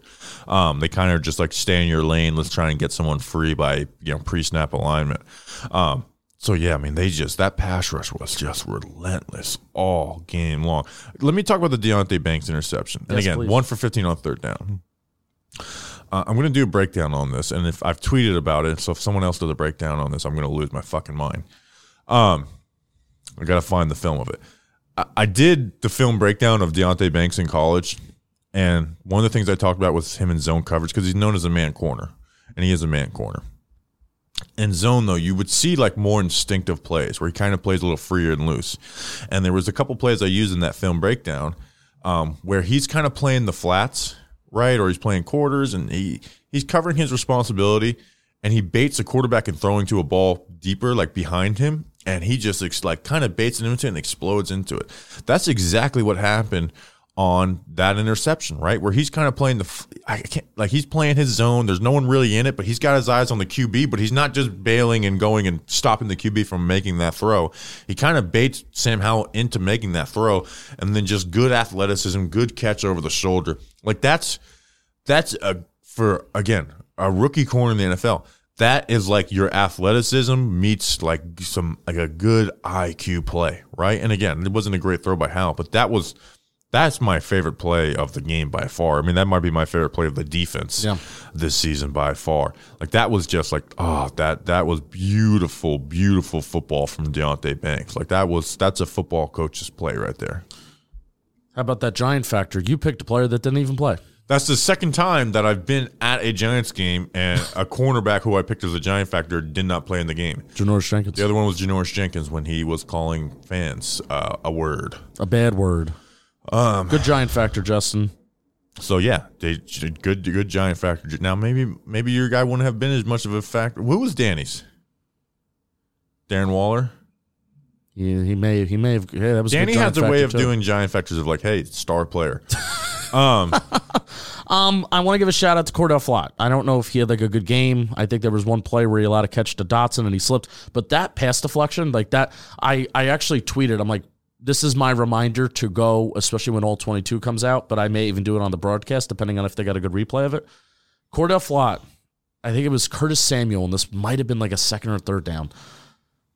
Um, they kind of just like stay in your lane. Let's try and get someone free by you know pre snap alignment. Um, so yeah, I mean, they just that pass rush was just relentless all game long. Let me talk about the Deonte Banks interception, and Yes, again, please. one for fifteen on third down. Uh, I'm going to do a breakdown on this, and if I've tweeted about it, so if someone else does a breakdown on this, I'm going to lose my fucking mind. Um, I got to find the film of it. I, I did the film breakdown of Deonte Banks in college, and one of the things I talked about was him in zone coverage because he's known as a man corner, and he is a man corner. In zone though, you would see like more instinctive plays where he kind of plays a little freer and loose, and there was a couple plays I used in that film breakdown um, where he's kind of playing the flats, right, or he's playing quarters, and he he's covering his responsibility, and he baits a quarterback and throwing to a ball deeper, like behind him, and he just ex- like kind of baits it into it and explodes into it. That's exactly what happened on that interception, right, where he's kind of playing the I can't like he's playing his zone. There's no one really in it, but he's got his eyes on the QB, but he's not just bailing and going and stopping the QB from making that throw. He kind of baits Sam Howell into making that throw, and then just good athleticism, good catch over the shoulder. Like that's that's a for again a rookie corner in the NFL. That is like your athleticism meets like some like a good IQ play, right? And again, it wasn't a great throw by Howell, but that was that's my favorite play of the game by far. I mean, that might be my favorite play of the defense Yeah. this season by far. Like that was just like oh that that was beautiful, beautiful football from Deonte Banks. Like that was that's a football coach's play right there. How about that giant factor? You picked a player that didn't even play. That's the second time that I've been at a Giants game and a cornerback who I picked as a Giant factor did not play in the game. Janoris Jenkins. The other one was Janoris Jenkins when he was calling fans uh, a word. A bad word. Um, Good giant factor, Justin. So yeah, they good good Giant factor. Now maybe maybe your guy wouldn't have been as much of a factor. Who was Danny's? Darren Waller. He, he may he may have. Hey, that was a Danny has a way of too. doing Giant factors of like, hey, star player. Um, Um, I want to give a shout out to Cor'Dale Flott. I don't know if he had like a good game. I think there was one play where he allowed a catch to Dotson and he slipped, but that pass deflection, like that, I I actually tweeted. I'm like, this is my reminder to go, especially when all 22 comes out. But I may even do it on the broadcast, depending on if they got a good replay of it. Cor'Dale Flott, I think it was Curtis Samuel, and this might have been like a second or third down.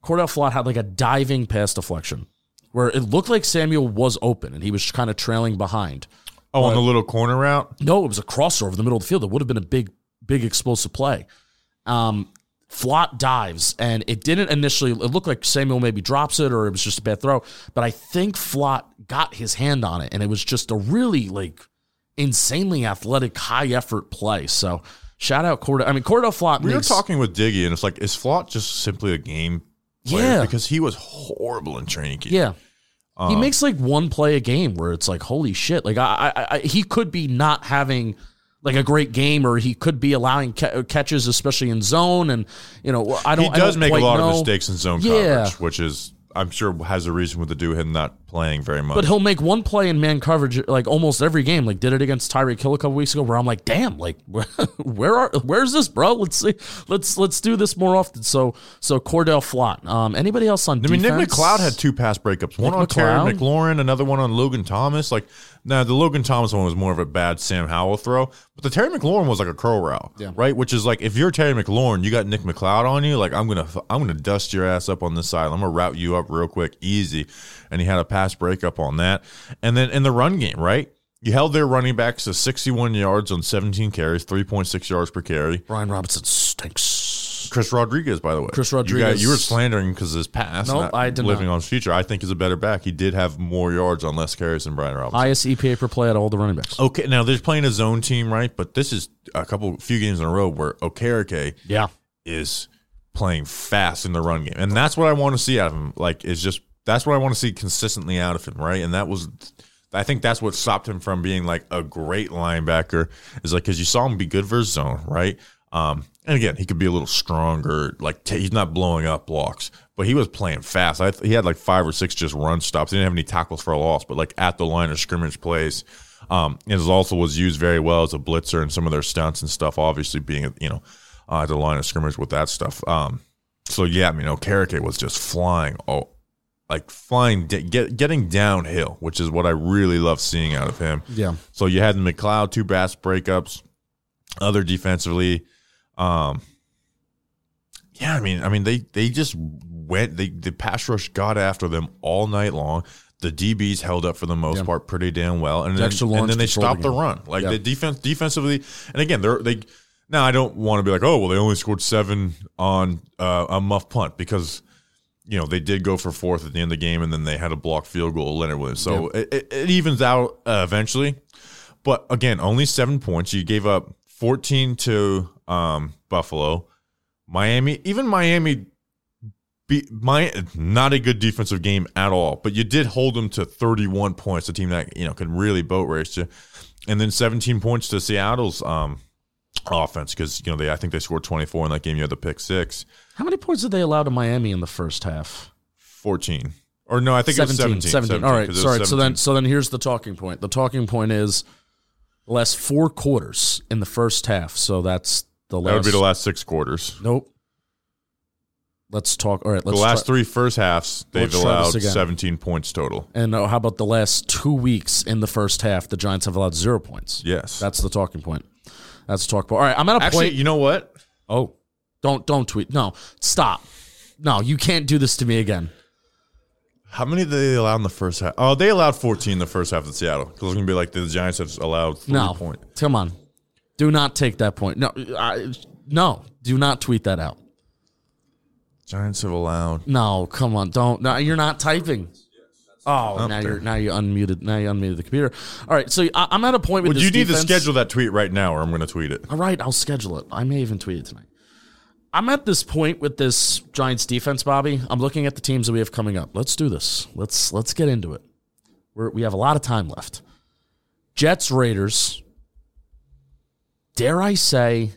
Cor'Dale Flott had like a diving pass deflection where it looked like Samuel was open and he was kind of trailing behind. oh, on the little corner route. No, it was a crossover in the middle of the field. It would have been a big, big explosive play. Um, Flott dives, and it didn't initially. It looked like Samuel maybe drops it, or it was just a bad throw. But I think Flott got his hand on it, and it was just a really like insanely athletic, high effort play. So shout out Cor'Dale. I mean, Cor'Dale Flott. We makes, were talking with Diggy, and it's like, is Flott just simply a game player? Yeah. Because he was horrible in training camp. Yeah. he Um, makes like one play a game where it's like, holy shit! Like I, I, I he could be not having like a great game, or he could be allowing ca- catches, especially in zone. And you know, I don't. He does don't make a lot know. of mistakes in zone Yeah. coverage, which is, I'm sure, has a reason with the do him not playing very much. But he'll make one play in man coverage like almost every game. Like did it against Tyreek Hill a couple weeks ago, where I'm like, damn, like where are where's this, bro? Let's see, let's let's do this more often. So so Cor'Dale Flott. Um, anybody else on? I mean, Nick defense? McCloud had two pass breakups. One on Terry McLeod? McLaurin, another one on Logan Thomas. Like, now the Logan Thomas one was more of a bad Sam Howell throw, but the Terry McLaurin was like a curl route, Yeah. right? Which is like, if you're Terry McLaurin, you got Nick McCloud on you. Like, I'm gonna, I'm gonna dust your ass up on this side. I'm gonna route you up real quick, easy. And he had a pass breakup on that. And then in the run game, right? You held their running backs to 61 yards on 17 carries, 3.6 yards per carry. Brian Robinson stinks. Chris Rodriguez, by the way. Chris You, Rodriguez. you were slandering because his pass. Nope, I did living not. on his future. I think is a better back. He did have more yards on less carries than Brian Robinson. Highest EPA per play at all the running backs. okay, now they're playing a zone team, right? But this is a couple, few games in a row where Okereke Yeah. is playing fast in the run game, and that's what I want to see out of him. Like, is just that's what I want to see consistently out of him, right? And that was. I think that's what stopped him from being like a great linebacker. Is like because you saw him be good versus zone, right? Um, and again, he could be a little stronger. Like t- he's not blowing up blocks, but he was playing fast. I, he had like five or six just run stops. He didn't have any tackles for a loss, but like at the line of scrimmage plays. Um, and also was used very well as a blitzer and some of their stunts and stuff. Obviously, being you know uh, the line of scrimmage with that stuff. Um, so yeah, I mean, Okereke was just flying all like flying, get, getting downhill, which is what I really love seeing out of him. Yeah. So you had McCloud, two bass breakups, other defensively. Um, yeah, I mean, I mean, they they just went. They the pass rush got after them all night long. The DBs held up for the most Yeah. part pretty damn well, and then, and then they stopped the the run. Like Yeah. the defense defensively, and again, they're they. Now I don't want to be like, oh well, they only scored seven on uh, a muff punt because you know, they did go for fourth at the end of the game, and then they had a blocked field goal, Leonard Williams. So it, it, it evens out uh, eventually. But again, only seven points. You gave up 14 to um, Buffalo. Miami, even Miami, be, my not a good defensive game at all. But you did hold them to 31 points, a team that you know can really boat race you. And then 17 points to Seattle's um, offense because you know they I think they scored 24 in that game. You had the pick six. How many points did they allow to Miami in the first half? 14 or no i think it was 17 17. All right. 'cause it was Sorry. So then so then here's the talking point. The talking point is the last four quarters in the first half. So that's the last that would be the last six quarters Nope. Let's talk. All right. the Let's last try- three first halves they've allowed 17 points total And uh, how about the last two weeks in the first half? The Giants have allowed zero points. yes That's the talking point. That's talk point. All right. I'm at a actually point. you know what Oh, don't don't tweet. No, stop. No, you can't do this to me again. how many did they allow in the first half oh they allowed 14 in the first half of Seattle because it's gonna be like the Giants have allowed three No, point come on. Do not take that point. No, I, no. Do not tweet that out. Giants have allowed No, come on. Don't. No, you're not typing. Oh, now you're now you unmuted. Now you unmuted the computer. All right, so I, I'm at a point with would this you need defense. to schedule that tweet right now or I'm gonna tweet it All right, I'll schedule it. I may even tweet it tonight. I'm at this point with this Giants defense, Bobby. I'm looking at the teams that we have coming up. Let's do this. Let's let's get into it. We're, we have a lot of time left. Jets, Raiders. Dare I say,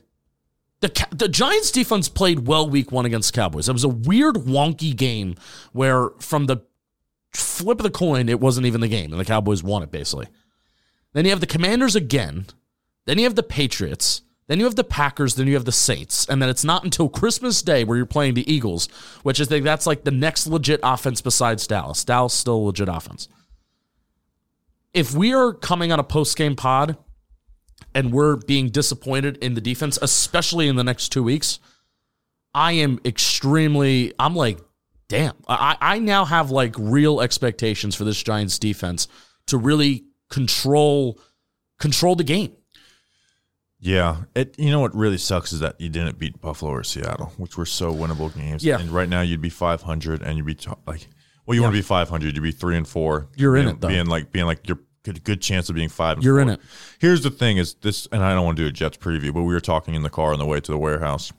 the the Giants defense played well week one against the Cowboys. It was a weird, wonky game where from the flip of the coin, it wasn't even the game, and the Cowboys won it basically. Then you have the Commanders again. Then you have the Patriots. Then you have the Packers. Then you have the Saints. And then it's not until Christmas Day where you're playing the Eagles, which I think that's like the next legit offense besides Dallas. Dallas still legit offense. If we are coming on a post game pod and we're being disappointed in the defense, especially in the next two weeks, I am extremely, I'm like, damn. I, I now have like real expectations for this Giants defense to really control control the game. Yeah, it. You know what really sucks is that you didn't beat Buffalo or Seattle, which were so winnable games. Yeah. and right now you'd be 500, and you'd be t- like, well, you want to be 500, you'd be three and four. You're in being, it, though. being like being like you're good, good chance of being five. And You're four. in it. Here's the thing: is this, and I don't want to do a Jets preview, but we were talking in the car on the way to the warehouse.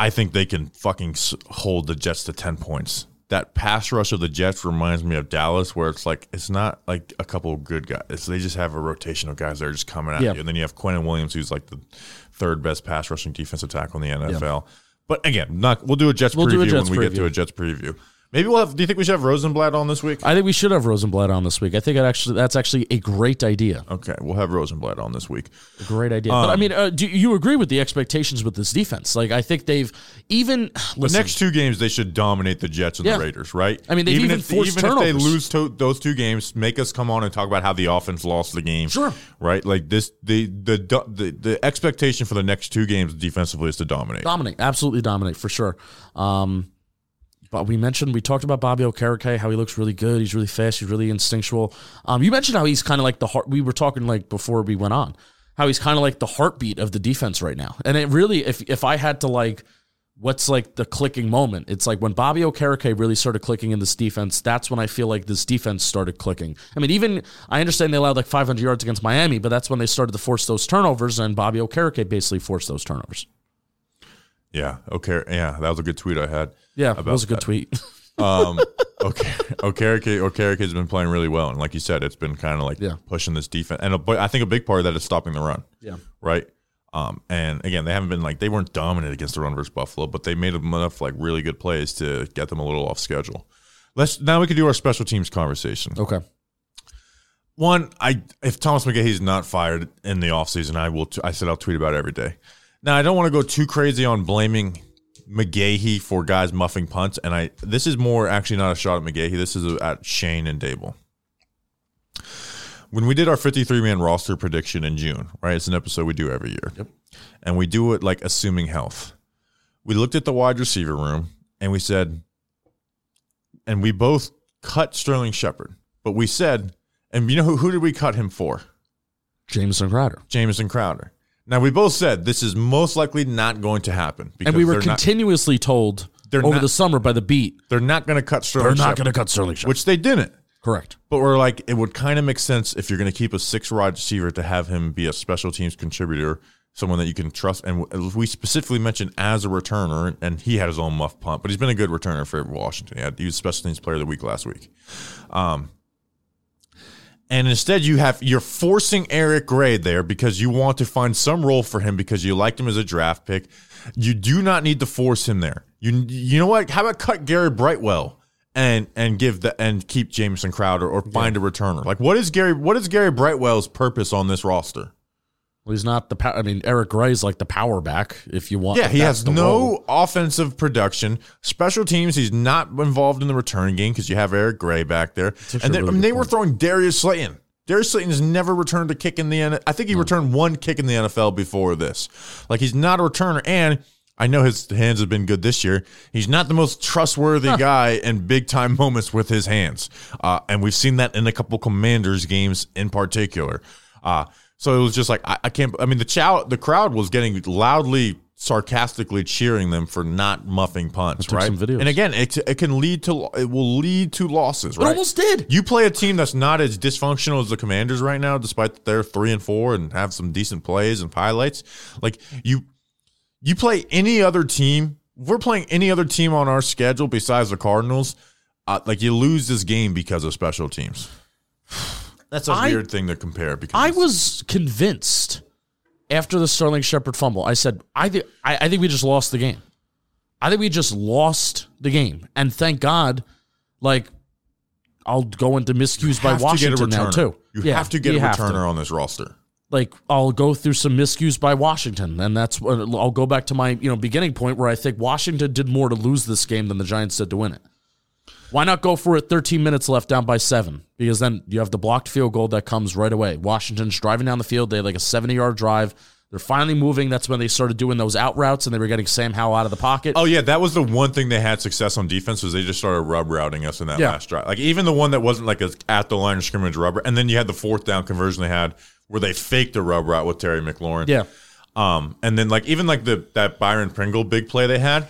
I think they can fucking hold the Jets to 10 points. That pass rush of the Jets reminds me of Dallas, where it's like it's not like a couple of good guys. It's, they just have a rotation of guys that are just coming at Yeah. you. And then you have Quinnen Williams, who's like the third best pass rushing defensive tackle in the NFL. But again, not we'll do a Jets We'll preview a Jets when we get to a Jets preview. Maybe we'll have. Do you think we should have Rosenblatt on this week? I think we should have Rosenblatt on this week. I think it actually that's actually a great idea. Okay, we'll have Rosenblatt on this week. A great idea. but I Um, mean, uh, do you agree with the expectations with this defense? Like, I think they've even The next two games, they should dominate the Jets and Yeah. the Raiders, right? I mean, they've even if, even if they lose to those two games, make us come on and talk about how the offense lost the game. Sure. right? Like this, the the the the expectation for the next two games defensively is to dominate. dominate, absolutely dominate for sure. Um, but we mentioned we talked about Bobby Okereke, how he looks really good. He's really fast. He's really instinctual. Um, you mentioned how he's kind of like the heart. We were talking like before we went on, how he's kind of like the heartbeat of the defense right now. And it really, if if I had to like, what's like the clicking moment? It's like when Bobby Okereke really started clicking in this defense. That's when I feel like this defense started clicking. I mean, even I understand they allowed like 500 yards against Miami, but that's when they started to force those turnovers, and Bobby Okereke basically forced those turnovers. Yeah. Okay. Yeah, that was a good tweet I had. Yeah, that was a good that. tweet. Um, okay, Okereke Okereke has been playing really well, and like you said, it's been kind of like Yeah. pushing this defense. And a, but I think a big part of that is stopping the run. Yeah. Right. Um, and again, they haven't been like they weren't dominant against the run versus Buffalo, but they made enough like really good plays to get them a little off schedule. Let's now we can do our special teams conversation. Okay. One, I if Thomas McGaughey's not fired in the offseason, I will. T- I said I'll tweet about it every day. Now I don't want to go too crazy on blaming McGaughey for guys muffing punts, and I this is more actually not a shot at McGaughey. This is at Shane and Daboll. When we did our 53 man roster prediction in June, right? It's an episode we do every year. Yep. And we do it like assuming health. We looked at the wide receiver room and we said, and we both cut Sterling Shepard, but we said, and you know who, who did we cut him for? Jameson Crowder. Jameson Crowder. Now we both said this is most likely not going to happen because And we were they're, not, continuously told They're over not- the summer by the beat, they're not going to cut Sterling. they're not going to cut Sterling Shepard. which they didn't. Correct. But we're like, it would kind of make sense if you're going to keep a six wide receiver to have him be a special teams contributor, someone that you can trust. And we specifically mentioned as a returner, and he had his own muff punt, but he's been a good returner for Washington. He, had, he was special teams player of the week last week. Um, and instead, you have you're forcing Eric Gray there because you want to find some role for him because you liked him as a draft pick. You do not need to force him there. You you know what? How about cut Gary Brightwell and and give the and keep Jameson Crowder or find a returner? Like what is Gary what is Gary Brightwell's purpose on this roster? Well, he's not the. pow- I mean, Eric Gray's like the power back. If you want, Yeah, he has no role. offensive production. Special teams, he's not involved in the return game because you have Eric Gray back there. actually And they, really I mean, they were throwing Darius Slayton. Darius Slayton has never returned a kick in the I think he returned one kick in the NFL before this. Like he's not a returner, and I know his hands have been good this year. He's not the most trustworthy guy in big time moments with his hands, uh, and we've seen that in a couple Commanders games in particular. Uh, so it was just like I, I can't. I mean, the chow, the crowd was getting loudly, sarcastically cheering them for not muffing punts, right? And again, it, it can lead to it will lead to losses, It almost did. You play a team that's not as dysfunctional as the Commanders right now, despite that they're three and four and have some decent plays and highlights. Like you, you play any other team. We're playing any other team on our schedule besides the Cardinals. Uh, like you lose this game because of special teams. That's a I- weird thing to compare. Because I was convinced after the Sterling Shepard fumble. I said, I think I, I think we just lost the game. I think we just lost the game. And thank God, like I'll go into miscues by Washington now too. You Yeah, have to get a returner on this roster. like I'll go through some miscues by Washington, and that's what I'll go back to my you know beginning point where I think Washington did more to lose this game than the Giants did to win it. Why not go for it? 13 minutes left, down by seven, because then you have the blocked field goal that comes right away. Washington's driving down the field. They had like a 70 yard drive. They're finally moving. That's when they started doing those out routes, and they were getting Sam Howell out of the pocket. Oh yeah, that was the one thing they had success on defense was they just started rub routing us in that Yeah. last drive. Like even the one that wasn't like a at the line of scrimmage rubber, and then you had the fourth down conversion they had where they faked a rub route with Terry McLaurin. Yeah. Um, and then like even like the that Byron Pringle big play they had,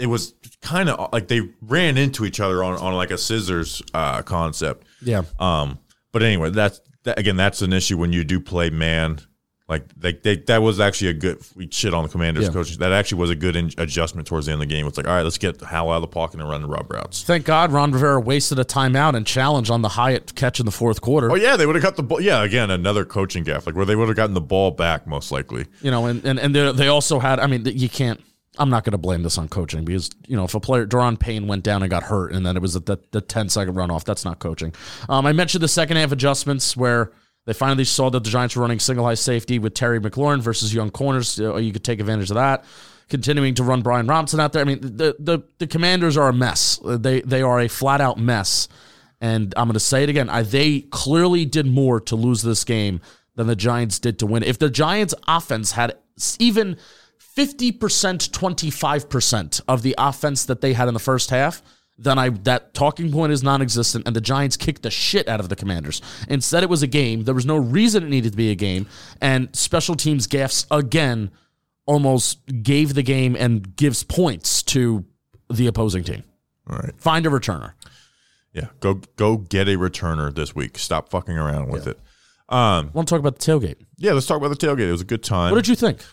it was kind of like they ran into each other on on like a scissors uh, concept. Yeah. Um, but anyway, that's that, again that's an issue when you do play man. Like they, they that was actually a good we shit on the Commanders Yeah. coach. That actually was a good in, adjustment towards the end of the game. It's like all right, let's get Howell out of the pocket and run the rub routes. Thank God Ron Rivera wasted a timeout and challenge on the Hyatt catch in the fourth quarter. Oh yeah, they would have got the ball. Yeah, again another coaching gaff, like where they would have gotten the ball back most likely. you know, and and, and they, they also had. I mean, you can't. I'm not going to blame this on coaching because you know if a player Daron Payne went down and got hurt and then it was the, the, the 10 second runoff, that's not coaching. Um, I mentioned the second half adjustments where they finally saw that the Giants were running single high safety with Terry McLaurin versus young corners. You could take advantage of that. Continuing to run Brian Robinson out there. I mean, the the the Commanders are a mess. They they are a flat out mess. And I'm going to say it again. I, they clearly did more to lose this game than the Giants did to win. If the Giants' offense had even 50%, 25% of the offense that they had in the first half, then I that talking point is non-existent, and the Giants kicked the shit out of the Commanders. Instead, it was a game. There was no reason it needed to be a game, and special teams gaffes again almost gave the game and gives points to the opposing team. All right, Find a returner. yeah, go go get a returner this week. Stop fucking around with it. Um, I want to talk about the tailgate. yeah, let's talk about the tailgate. It was a good time. What did you think?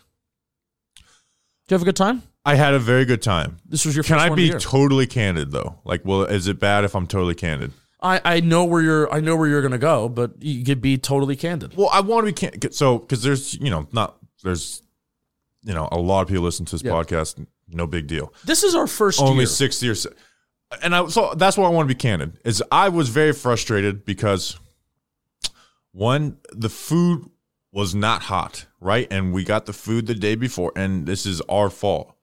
Did you have a good time? I had a very good time. This was your Can I be totally candid though? Like, well, is it bad if I'm totally candid? I, I know where you're I know where you're gonna go, but you could be totally candid. Well, I want to be can- so because there's you know not there's you know a lot of people listen to this Yeah. podcast. No big deal. This is our first Only year. sixty or so, and I so that's why I want to be candid. Is I was very frustrated because one the food was not hot, right? And we got the food the day before, and this is our fault.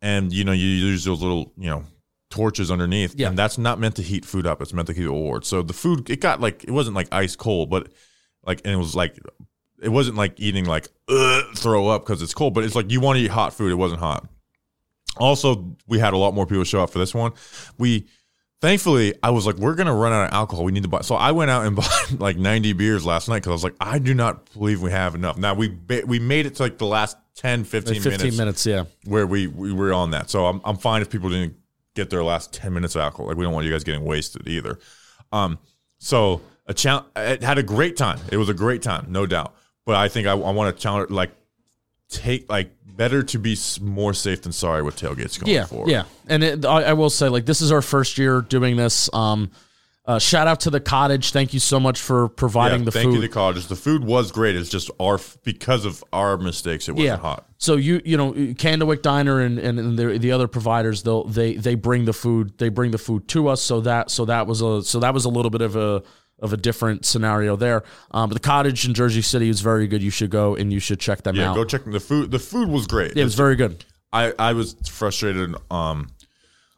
And you know you use those little you know torches underneath, Yeah. and that's not meant to heat food up. It's meant to keep it warm. So the food it got like it wasn't like ice cold, but like and it was like it wasn't like eating like throw up because it's cold, but it's like you want to eat hot food. It wasn't hot. Also, we had a lot more people show up for this one. We thankfully I was like, we're gonna run out of alcohol. We need to buy. So I went out and bought like 90 beers last night because I was like, I do not believe we have enough. Now we ba- we made it to like the last 10, 15, Like 15 minutes, minutes, yeah. where we we were on that. So I'm I'm fine if people didn't get their last 10 minutes of alcohol. Like we don't want you guys getting wasted either. Um, so a challenge. It had a great time. It was a great time, no doubt. But I think I, I want to challenge like take like better to be more safe than sorry with tailgates going Yeah, forward. yeah. And it, I, I will say, like, this is our first year doing this. Um, uh, shout out to the cottage. Thank you so much for providing Yeah, the thank food. Thank you, the colleges. The food was great. It's just our because of our mistakes. It wasn't yeah. hot. So you you know Candlewick Diner and and, and the, the other providers they'll they they bring the food they bring the food to us so that so that was a so that was a little bit of a of a different scenario there. Um, but the cottage in Jersey City is very good. You should go and you should check them Yeah, out. go check them. the food. The food was great. yeah, it was very good. I I was frustrated. Um,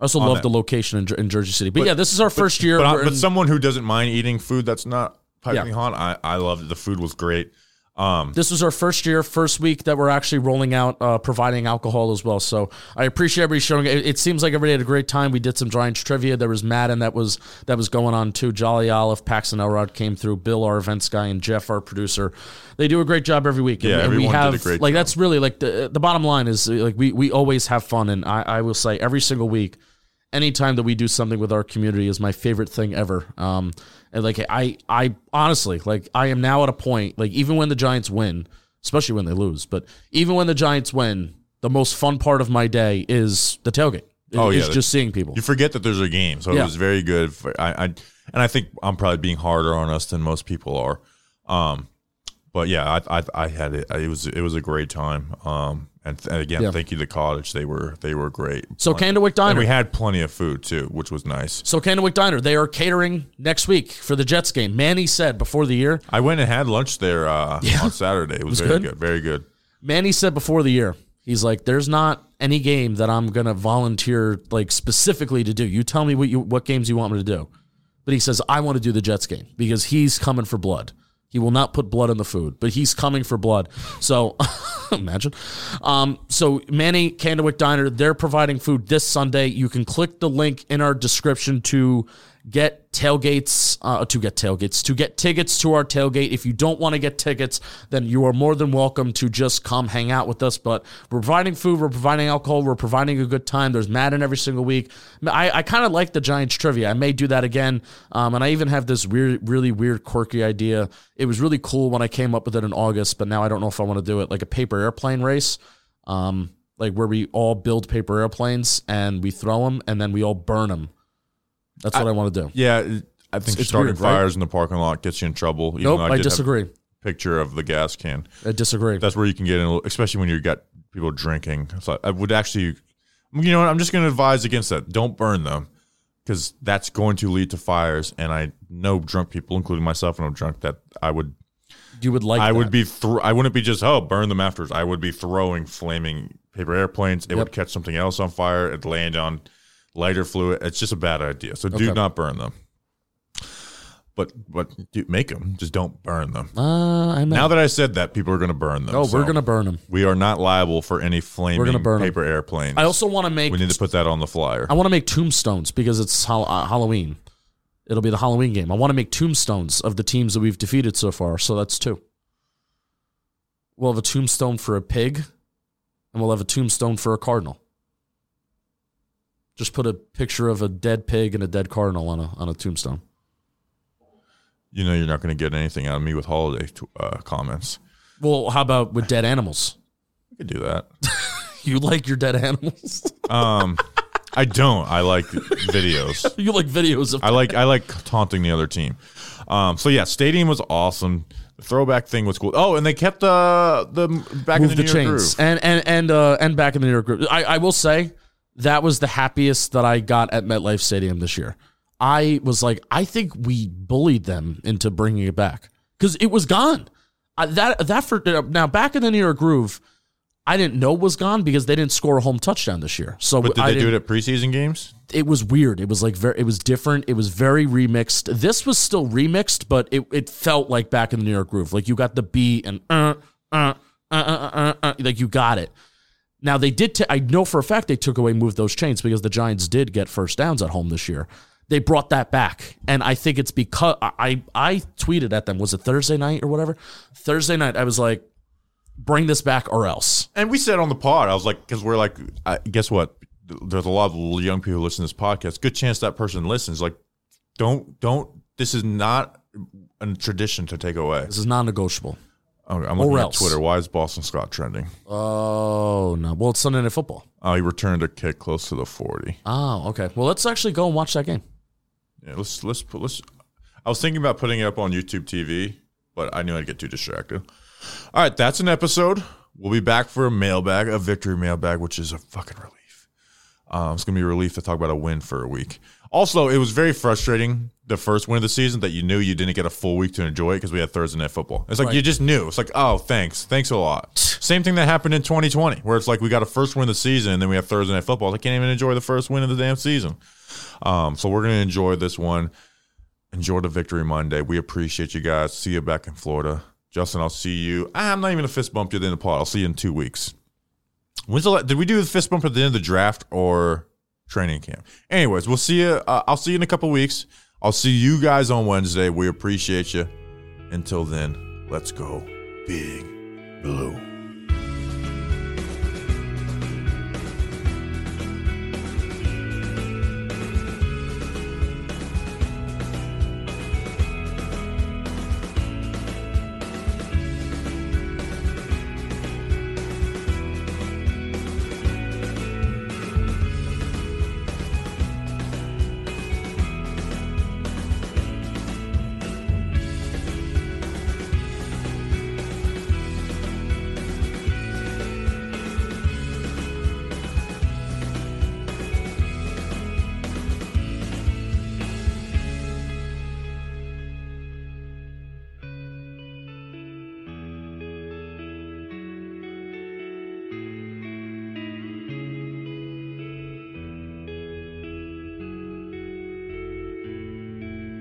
I also love the location in, in Jersey City. But, yeah, this is our first year. but, but in- someone who doesn't mind eating food that's not piping Yeah. hot, I I loved it. The food was great. Um, this was our first year, first week that we're actually rolling out, uh, providing alcohol as well. So I appreciate everybody showing. It, it seems like everybody had a great time. We did some Giants trivia. There was Madden that was that was going on too. Jolly Olive, Paxton Elrod came through. Bill, our events guy, and Jeff, our producer. They do a great job every week. Yeah, and, and we everyone did a have great like job. that's really like the the bottom line is like we we always have fun, and I, I will say every single week anytime that we do something with our community is my favorite thing ever. Um, and like I, I honestly like I am now at a point like even when the Giants win, especially when they lose, but even when the Giants win, the most fun part of my day is the tailgate. Oh, yeah, is just seeing people. you forget that there's a game, so Yeah. it was very good. For, I, I and I think I'm probably being harder on us than most people are. Um, but yeah, I, I I had it. It was it was a great time. Um, and, and again, Yeah. thank you to Cottage. They were they were great. So Candlewick and Diner. we had plenty of food too, which was nice. so Candlewick Diner, they are catering next week for the Jets game. Manny said before the year. I went and had lunch there uh, on Saturday. It was, Was very good? good? very good. Manny said before the year, he's like, "There's not any game that I'm gonna volunteer like specifically to do. You tell me what you what games you want me to do." But he says, "I want to do the Jets game because he's coming for blood. He will not put blood in the food, but he's coming for blood." So imagine. Um, so Manny Candlewick Diner, they're providing food this Sunday. You can click the link in our description to get tailgates uh, to get tailgates to get tickets to our tailgate. If you don't want to get tickets then you are more than welcome to just come hang out with us. But we're providing food we're providing alcohol we're providing a good time. There's madden every single week. I, I kind of like the giants trivia. I may do that again um, and i even have this weird really weird quirky idea. It was really cool when i came up with it in august but now i don't know if i want to do it. Like a paper airplane race um, like where we all build paper airplanes and we throw them and then we all burn them that's what i, want to do Yeah, I think It's starting weird, right? fires in the parking lot gets you in trouble. even nope though i, did have disagree picture of the gas can. i disagree That's where you can get in, a little- especially when you got people drinking. So I would actually, you know what? I'm just going to advise against that. Don't burn them because that's going to lead to fires. And I know drunk people, including myself, when I'm drunk, that I would, you would like I that. would be, I wouldn't be just oh burn them afterwards. I would be throwing flaming paper airplanes. It Yep. would catch something else on fire. It'd land on lighter fluid. It's just a bad idea. So do Okay. not burn them. But but do, make them. Just don't burn them. Uh, I know. Now that I said that, people are going to burn them. oh, so we're gonna burn them. We are not liable for any flaming gonna burn paper airplanes. I also want to make. we need to put that on the flyer. I want to make tombstones because it's uh, Halloween. It'll be the Halloween game. I want to make tombstones of the teams that we've defeated so far. So that's two. We'll have a tombstone for a pig, and we'll have a tombstone for a cardinal. Just put a picture of a dead pig and a dead cardinal on a on a tombstone. You know you're not going to get anything out of me with holiday t- uh, comments. Well, how about with dead animals? We could do that. You like your dead animals? Um, I don't. I like videos. you like videos of I like I like taunting the other team. Um, so yeah, stadium was awesome. The throwback thing was cool. Oh, and they kept uh, the back move in the, the, New York chains groove. and and and uh, and back in the New York group. I, I will say that was the happiest that I got at MetLife Stadium this year. I was like, I think we bullied them into bringing it back because it was gone. I, that that for now back in the New York groove, I didn't know was gone because they didn't score a home touchdown this year. So But did I they do it at preseason games? it was weird. It was like very, it was different. It was very remixed. This was still remixed, but it, it felt like back in the New York groove. Like you got the beat and uh, uh, uh, uh, uh, uh, like you got it. Now they did. T- I know for a fact they took away, moved those chains because the Giants did get first downs at home this year. They brought that back, and I think it's because I I, tweeted at them. Was it Thursday night or whatever? Thursday night, I was like, "Bring this back or else." And we said on the pod, I was like, because we're like, I, guess what? There's a lot of young people who listen to this podcast. Good chance that person listens. Like, don't don't. This is not a tradition to take away. This is non-negotiable. Oh, I'm looking Or at else. Twitter. Why is Boston Scott trending? Oh no! Well, it's Sunday Night Football. Oh, he returned a kick close to the 40. Oh, okay. Well, let's actually go and watch that game. Yeah, let's let's put let's. I was thinking about putting it up on YouTube TV, but I knew I'd get too distracted. All right, that's an episode. We'll be back for a mailbag, a victory mailbag, which is a fucking relief. Um, it's gonna be a relief to talk about a win for a week. Also, it was very frustrating the first win of the season that you knew you didn't get a full week to enjoy it because we had Thursday night football. It's like Right. you just knew. It's like, oh, thanks, thanks a lot. Same thing that happened in 2020, where it's like we got a first win of the season, and then we have Thursday night football. I can't even enjoy the first win of the damn season. Um, so we're gonna enjoy this one. Enjoy the victory Monday. We appreciate you guys. See you back in Florida. Justin, I'll see you. I'm not even gonna fist bump you at the end of the pod. I'll see you in two weeks. When's the did we do the fist bump at the end of the draft or training camp? Anyways, we'll see you. Uh, I'll see you in a couple weeks. I'll see you guys on Wednesday. We appreciate you. Until then, let's go big blue.